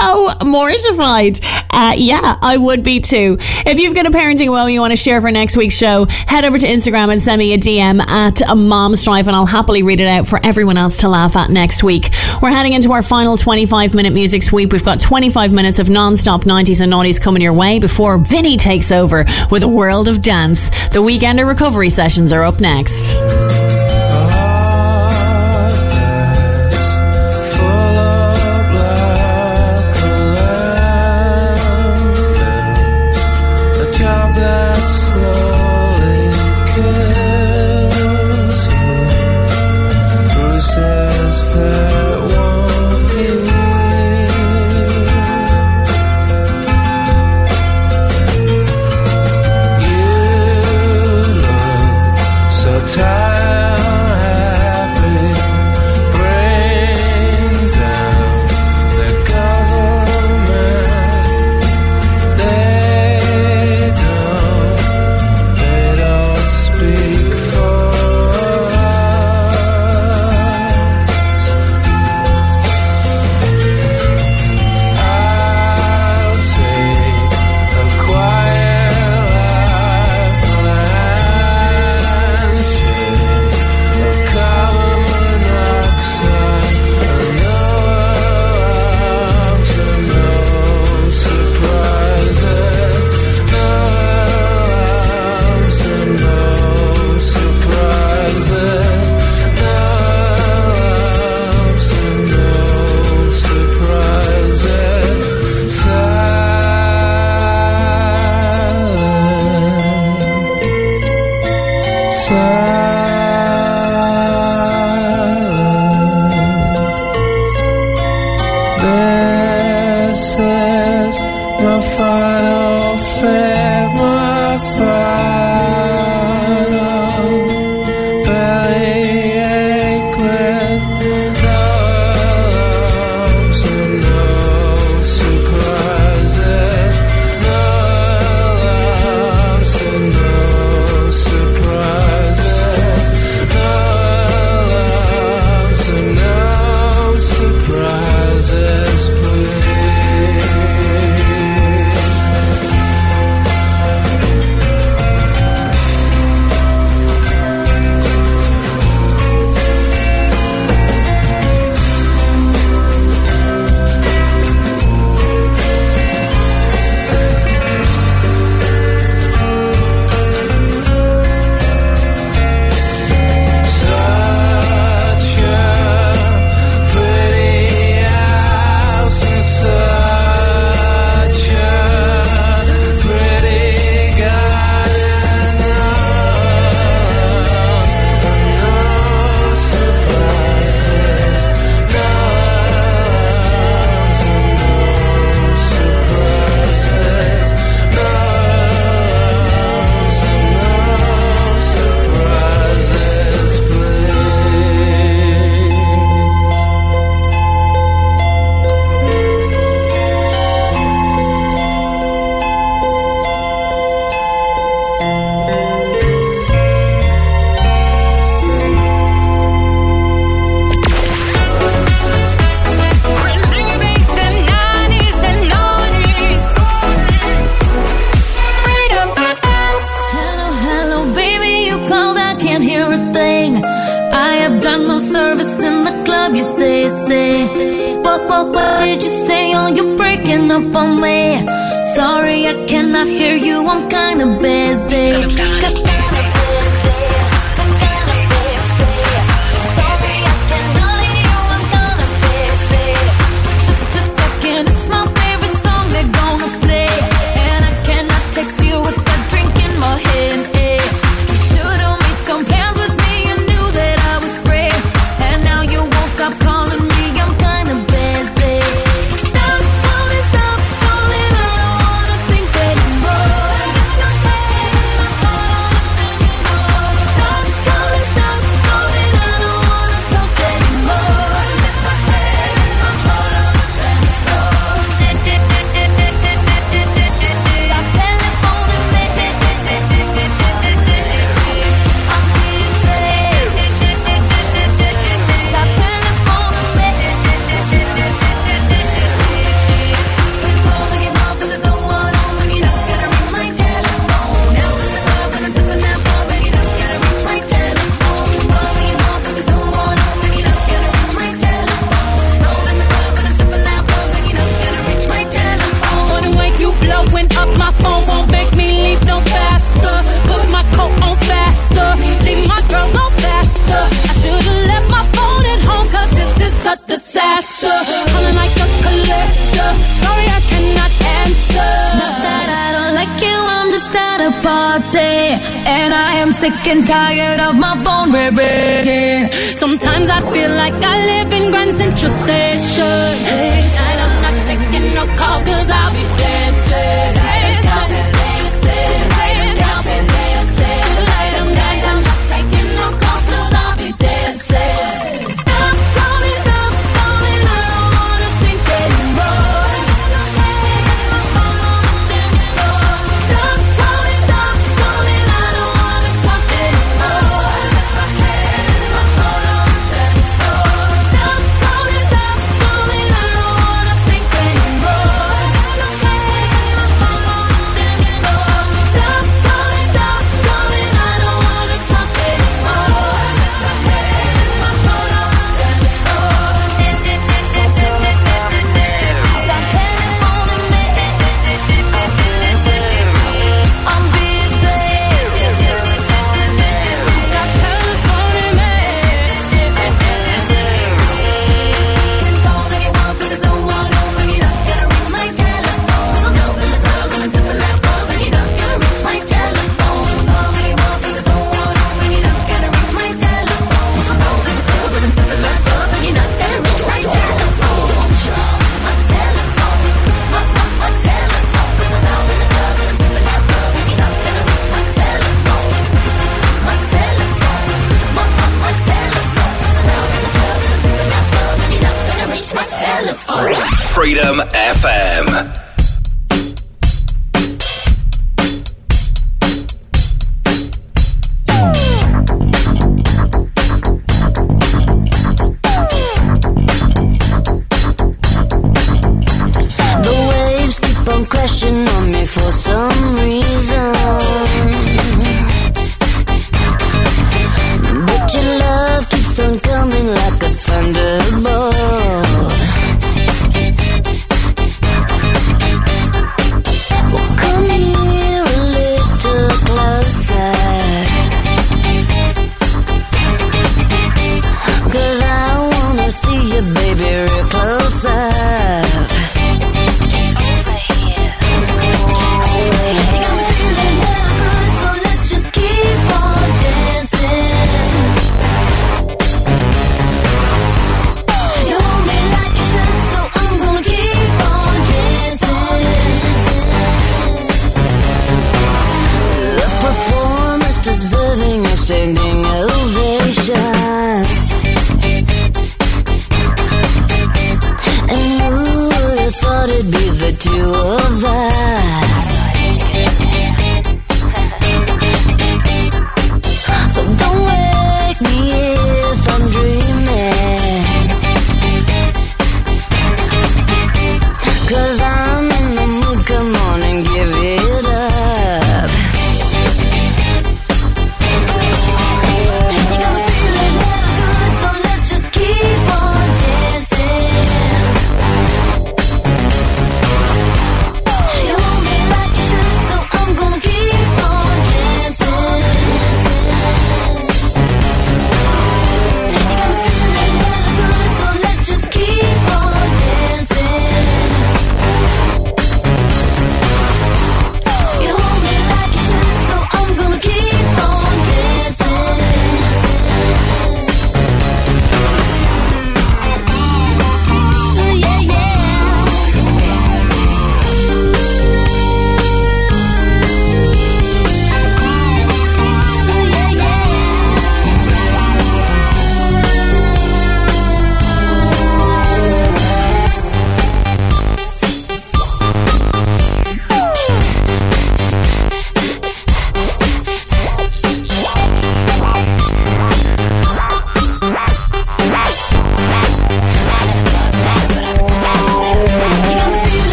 So mortified. Uh, yeah, I would be too. If you've got a parenting woe you want to share for next week's show, head over to Instagram and send me a DM at a mom strife and I'll happily read it out for everyone else to laugh at next week. We're heading into our final 25 minute music sweep. We've got 25 minutes of non-stop 90s and noughties coming your way before Vinny takes over with a world of dance. The weekender recovery sessions are up next. And I am sick and tired of my phone ringing. Sometimes I feel like I live in Grand Central Station. Tonight I'm not taking no calls cause I'll be dead.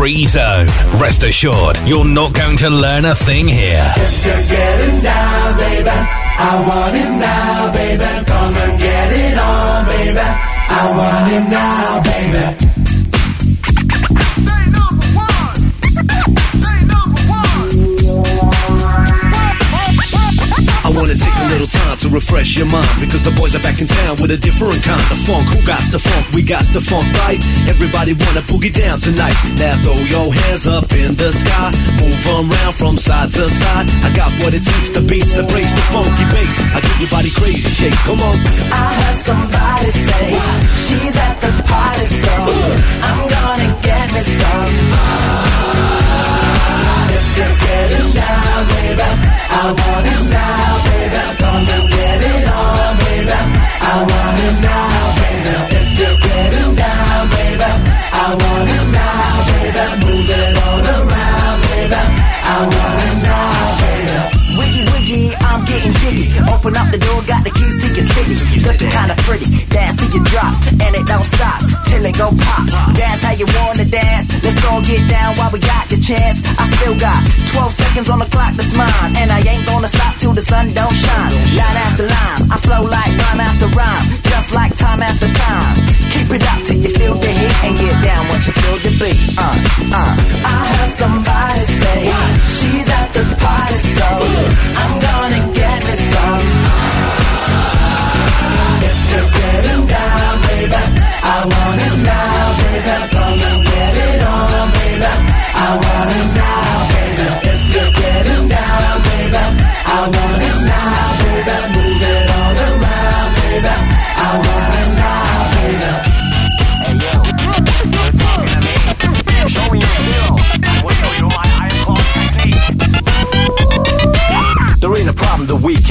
Free Zone. Rest assured, you're not going to learn a thing here. If you're getting down, baby, I want it now, baby. Come and get it on, baby. I want it now, baby. I wanna take a little time refresh your mind because the boys are back in town with a different kind of funk. Who got the funk? We got the funk, right? Everybody wanna boogie down tonight. Now throw your hands up in the sky, move around from side to side. I got what it takes, the beats, the breaks, the funky bass. I give your body crazy shake. Come on. I heard somebody say she's at the party, so I'm gonna get me some. If you're getting down, baby, I want it now, baby. Come and get it on, baby. I want it now, baby. If you're getting down, baby, I want it now, baby. Move it all around, baby. I want it now, baby. Wiggy wiggy, I'm getting jiggy. Open up the door, got the keys to your city. Looking kinda pretty, dance till you drop, and it don't stop till it go pop. Dance how you wanna dance. Let's all get down while we got the chance. I still got 12 seconds on the clock that's mine, and I ain't gonna stop till the sun don't shine. Line after line, I flow like rhyme after rhyme, just like time after time. Keep it up till you feel the heat and get down once you feel the beat. Uh, uh. I heard somebody say she's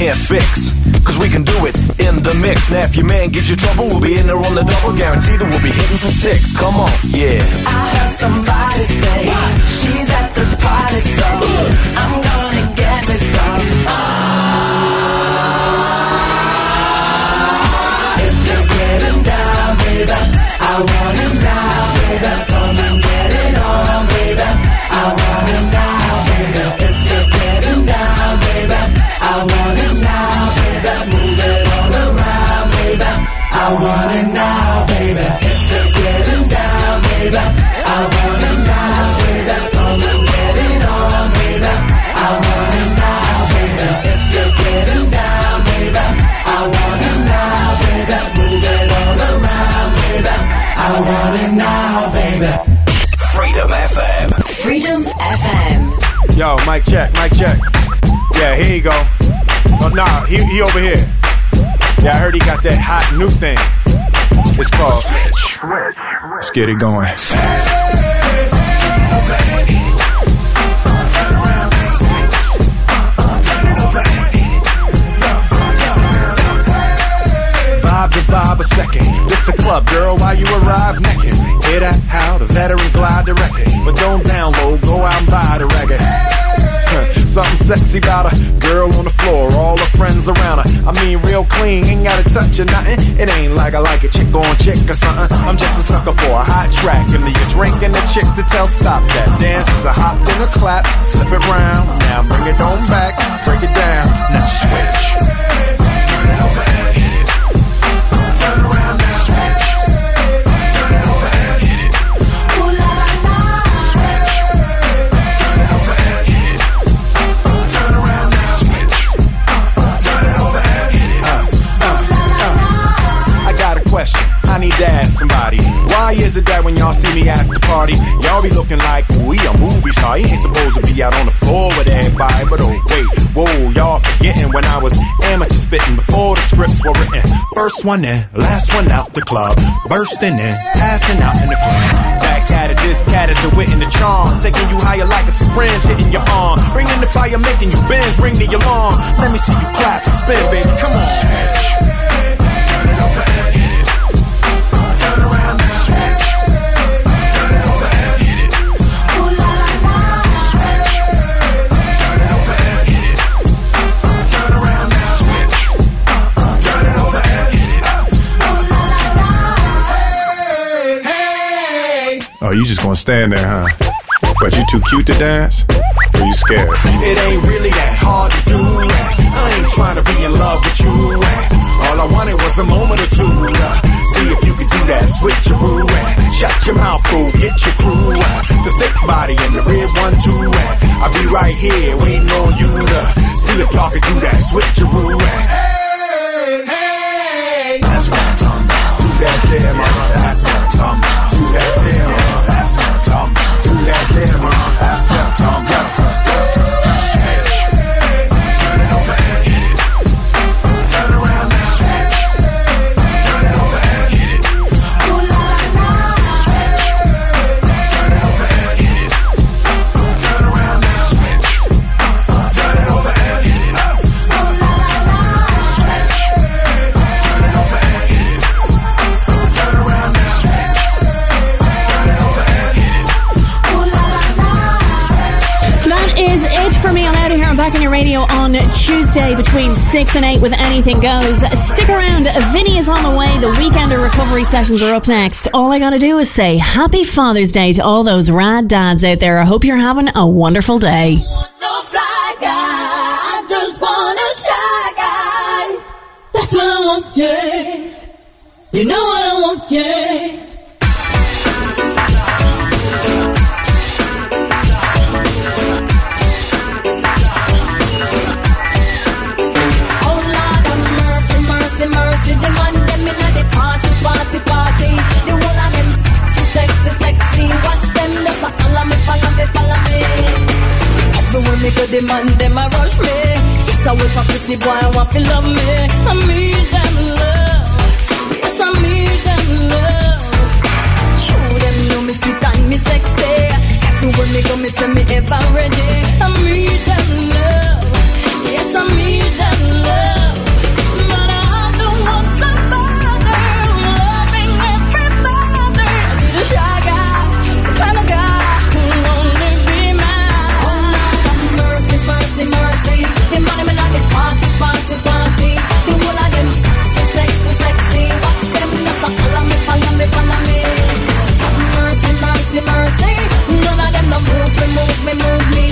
can't fix. Cause we can do it in the mix. Now if your man gives you trouble, we'll be in there on the double. Guaranteed that we'll be hitting for six. Come on, yeah. I heard somebody say she's at the party, so I'm gonna I want it now, baby. If you're getting down, baby, I want it now, baby. Come and get it on, baby. I want it now, baby. If you're getting down, baby, I want it now, baby. Move it all around, baby. I want it now, baby. Freedom FM. Freedom FM. Yo, mic check, mic check. Yeah, here you go. Oh, nah, he, he over here. Yeah, I heard he got that hot new thing. It's called. Let's get it going. Vibe to vibe a second. This a club, girl, while you arrive naked. Hear that? How the veteran glide the record. But don't download, go out and buy the record. Something sexy about a girl on the floor, all her friends around her. I mean, real clean, ain't gotta touch or nothing. It ain't like I like a chick on chick or something. I'm just a sucker for a hot track. Give me a drink and a chick to tell stop that. Dance is a hop then a clap, flip it round. Now bring it on back, break it down. Now switch. Turn it over It that when y'all see me at the party, y'all be looking like we a movie star? You ain't supposed to be out on the floor with everybody, but oh wait, whoa, y'all forgetting when I was amateur spitting before the scripts were written. First one in, last one out the club, bursting in, passing out in the club. Back at it, this cat is the wit and the charm, taking you higher like a syringe hitting your arm, bringing the fire, making you bend, ring the alarm. Let me see you clap and spin, baby, come on. Oh, you just gonna stand there, huh? But you too cute to dance? Or you scared? It ain't really that hard to do. I ain't trying to be in love with you. All I wanted was a moment or two. Uh. See if you could do that Switch your switcheroo. Uh. Shut your mouth, fool, get your crew. Uh. The thick body and the red one too. I'll be right here waiting on you to see if y'all could do that Switch your switcheroo. That there, mama. That's what I'm. Do that there, mama. Uh, that's what I'm. Do that there, mama. Uh, that's what back on your radio on Tuesday between 6 and 8 with Anything Goes. Stick around. Vinny is on the way. The weekender recovery sessions are up next. All I gotta do is say Happy Father's Day to all those rad dads out there. I hope you're having a wonderful day. You know what I want, yeah. Me, follow me, follow me. Go, the man them a rush me. Yes, I wait for pretty boy, I want to love me. I need them love. Yes, I need them love. True, them know me sweet and me sexy. Everywhere me go, me say me ever ready. I need them love. Yes, I need them. Them body me party, party, party. The whole of them sexy, sexy. Watch them me, me, me. Mercy, mercy, mercy. None of them no move me, move me, move me.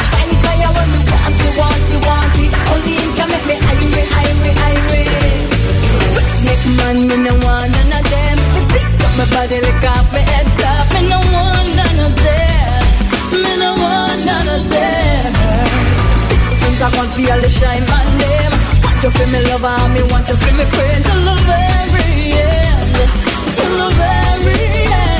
Want want want. Only him can make me man, me no want none of them. My body, my head. Me no want none of them. Me no want none of them. Cause I can't feel the shine my name. Want you feel me lover and me want you feel me friend. Till the very end. Till the very end.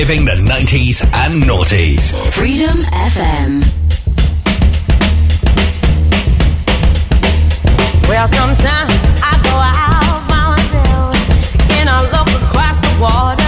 reliving the 90s and noughties. Freedom FM. Well, sometimes I go out by myself and I look across the water.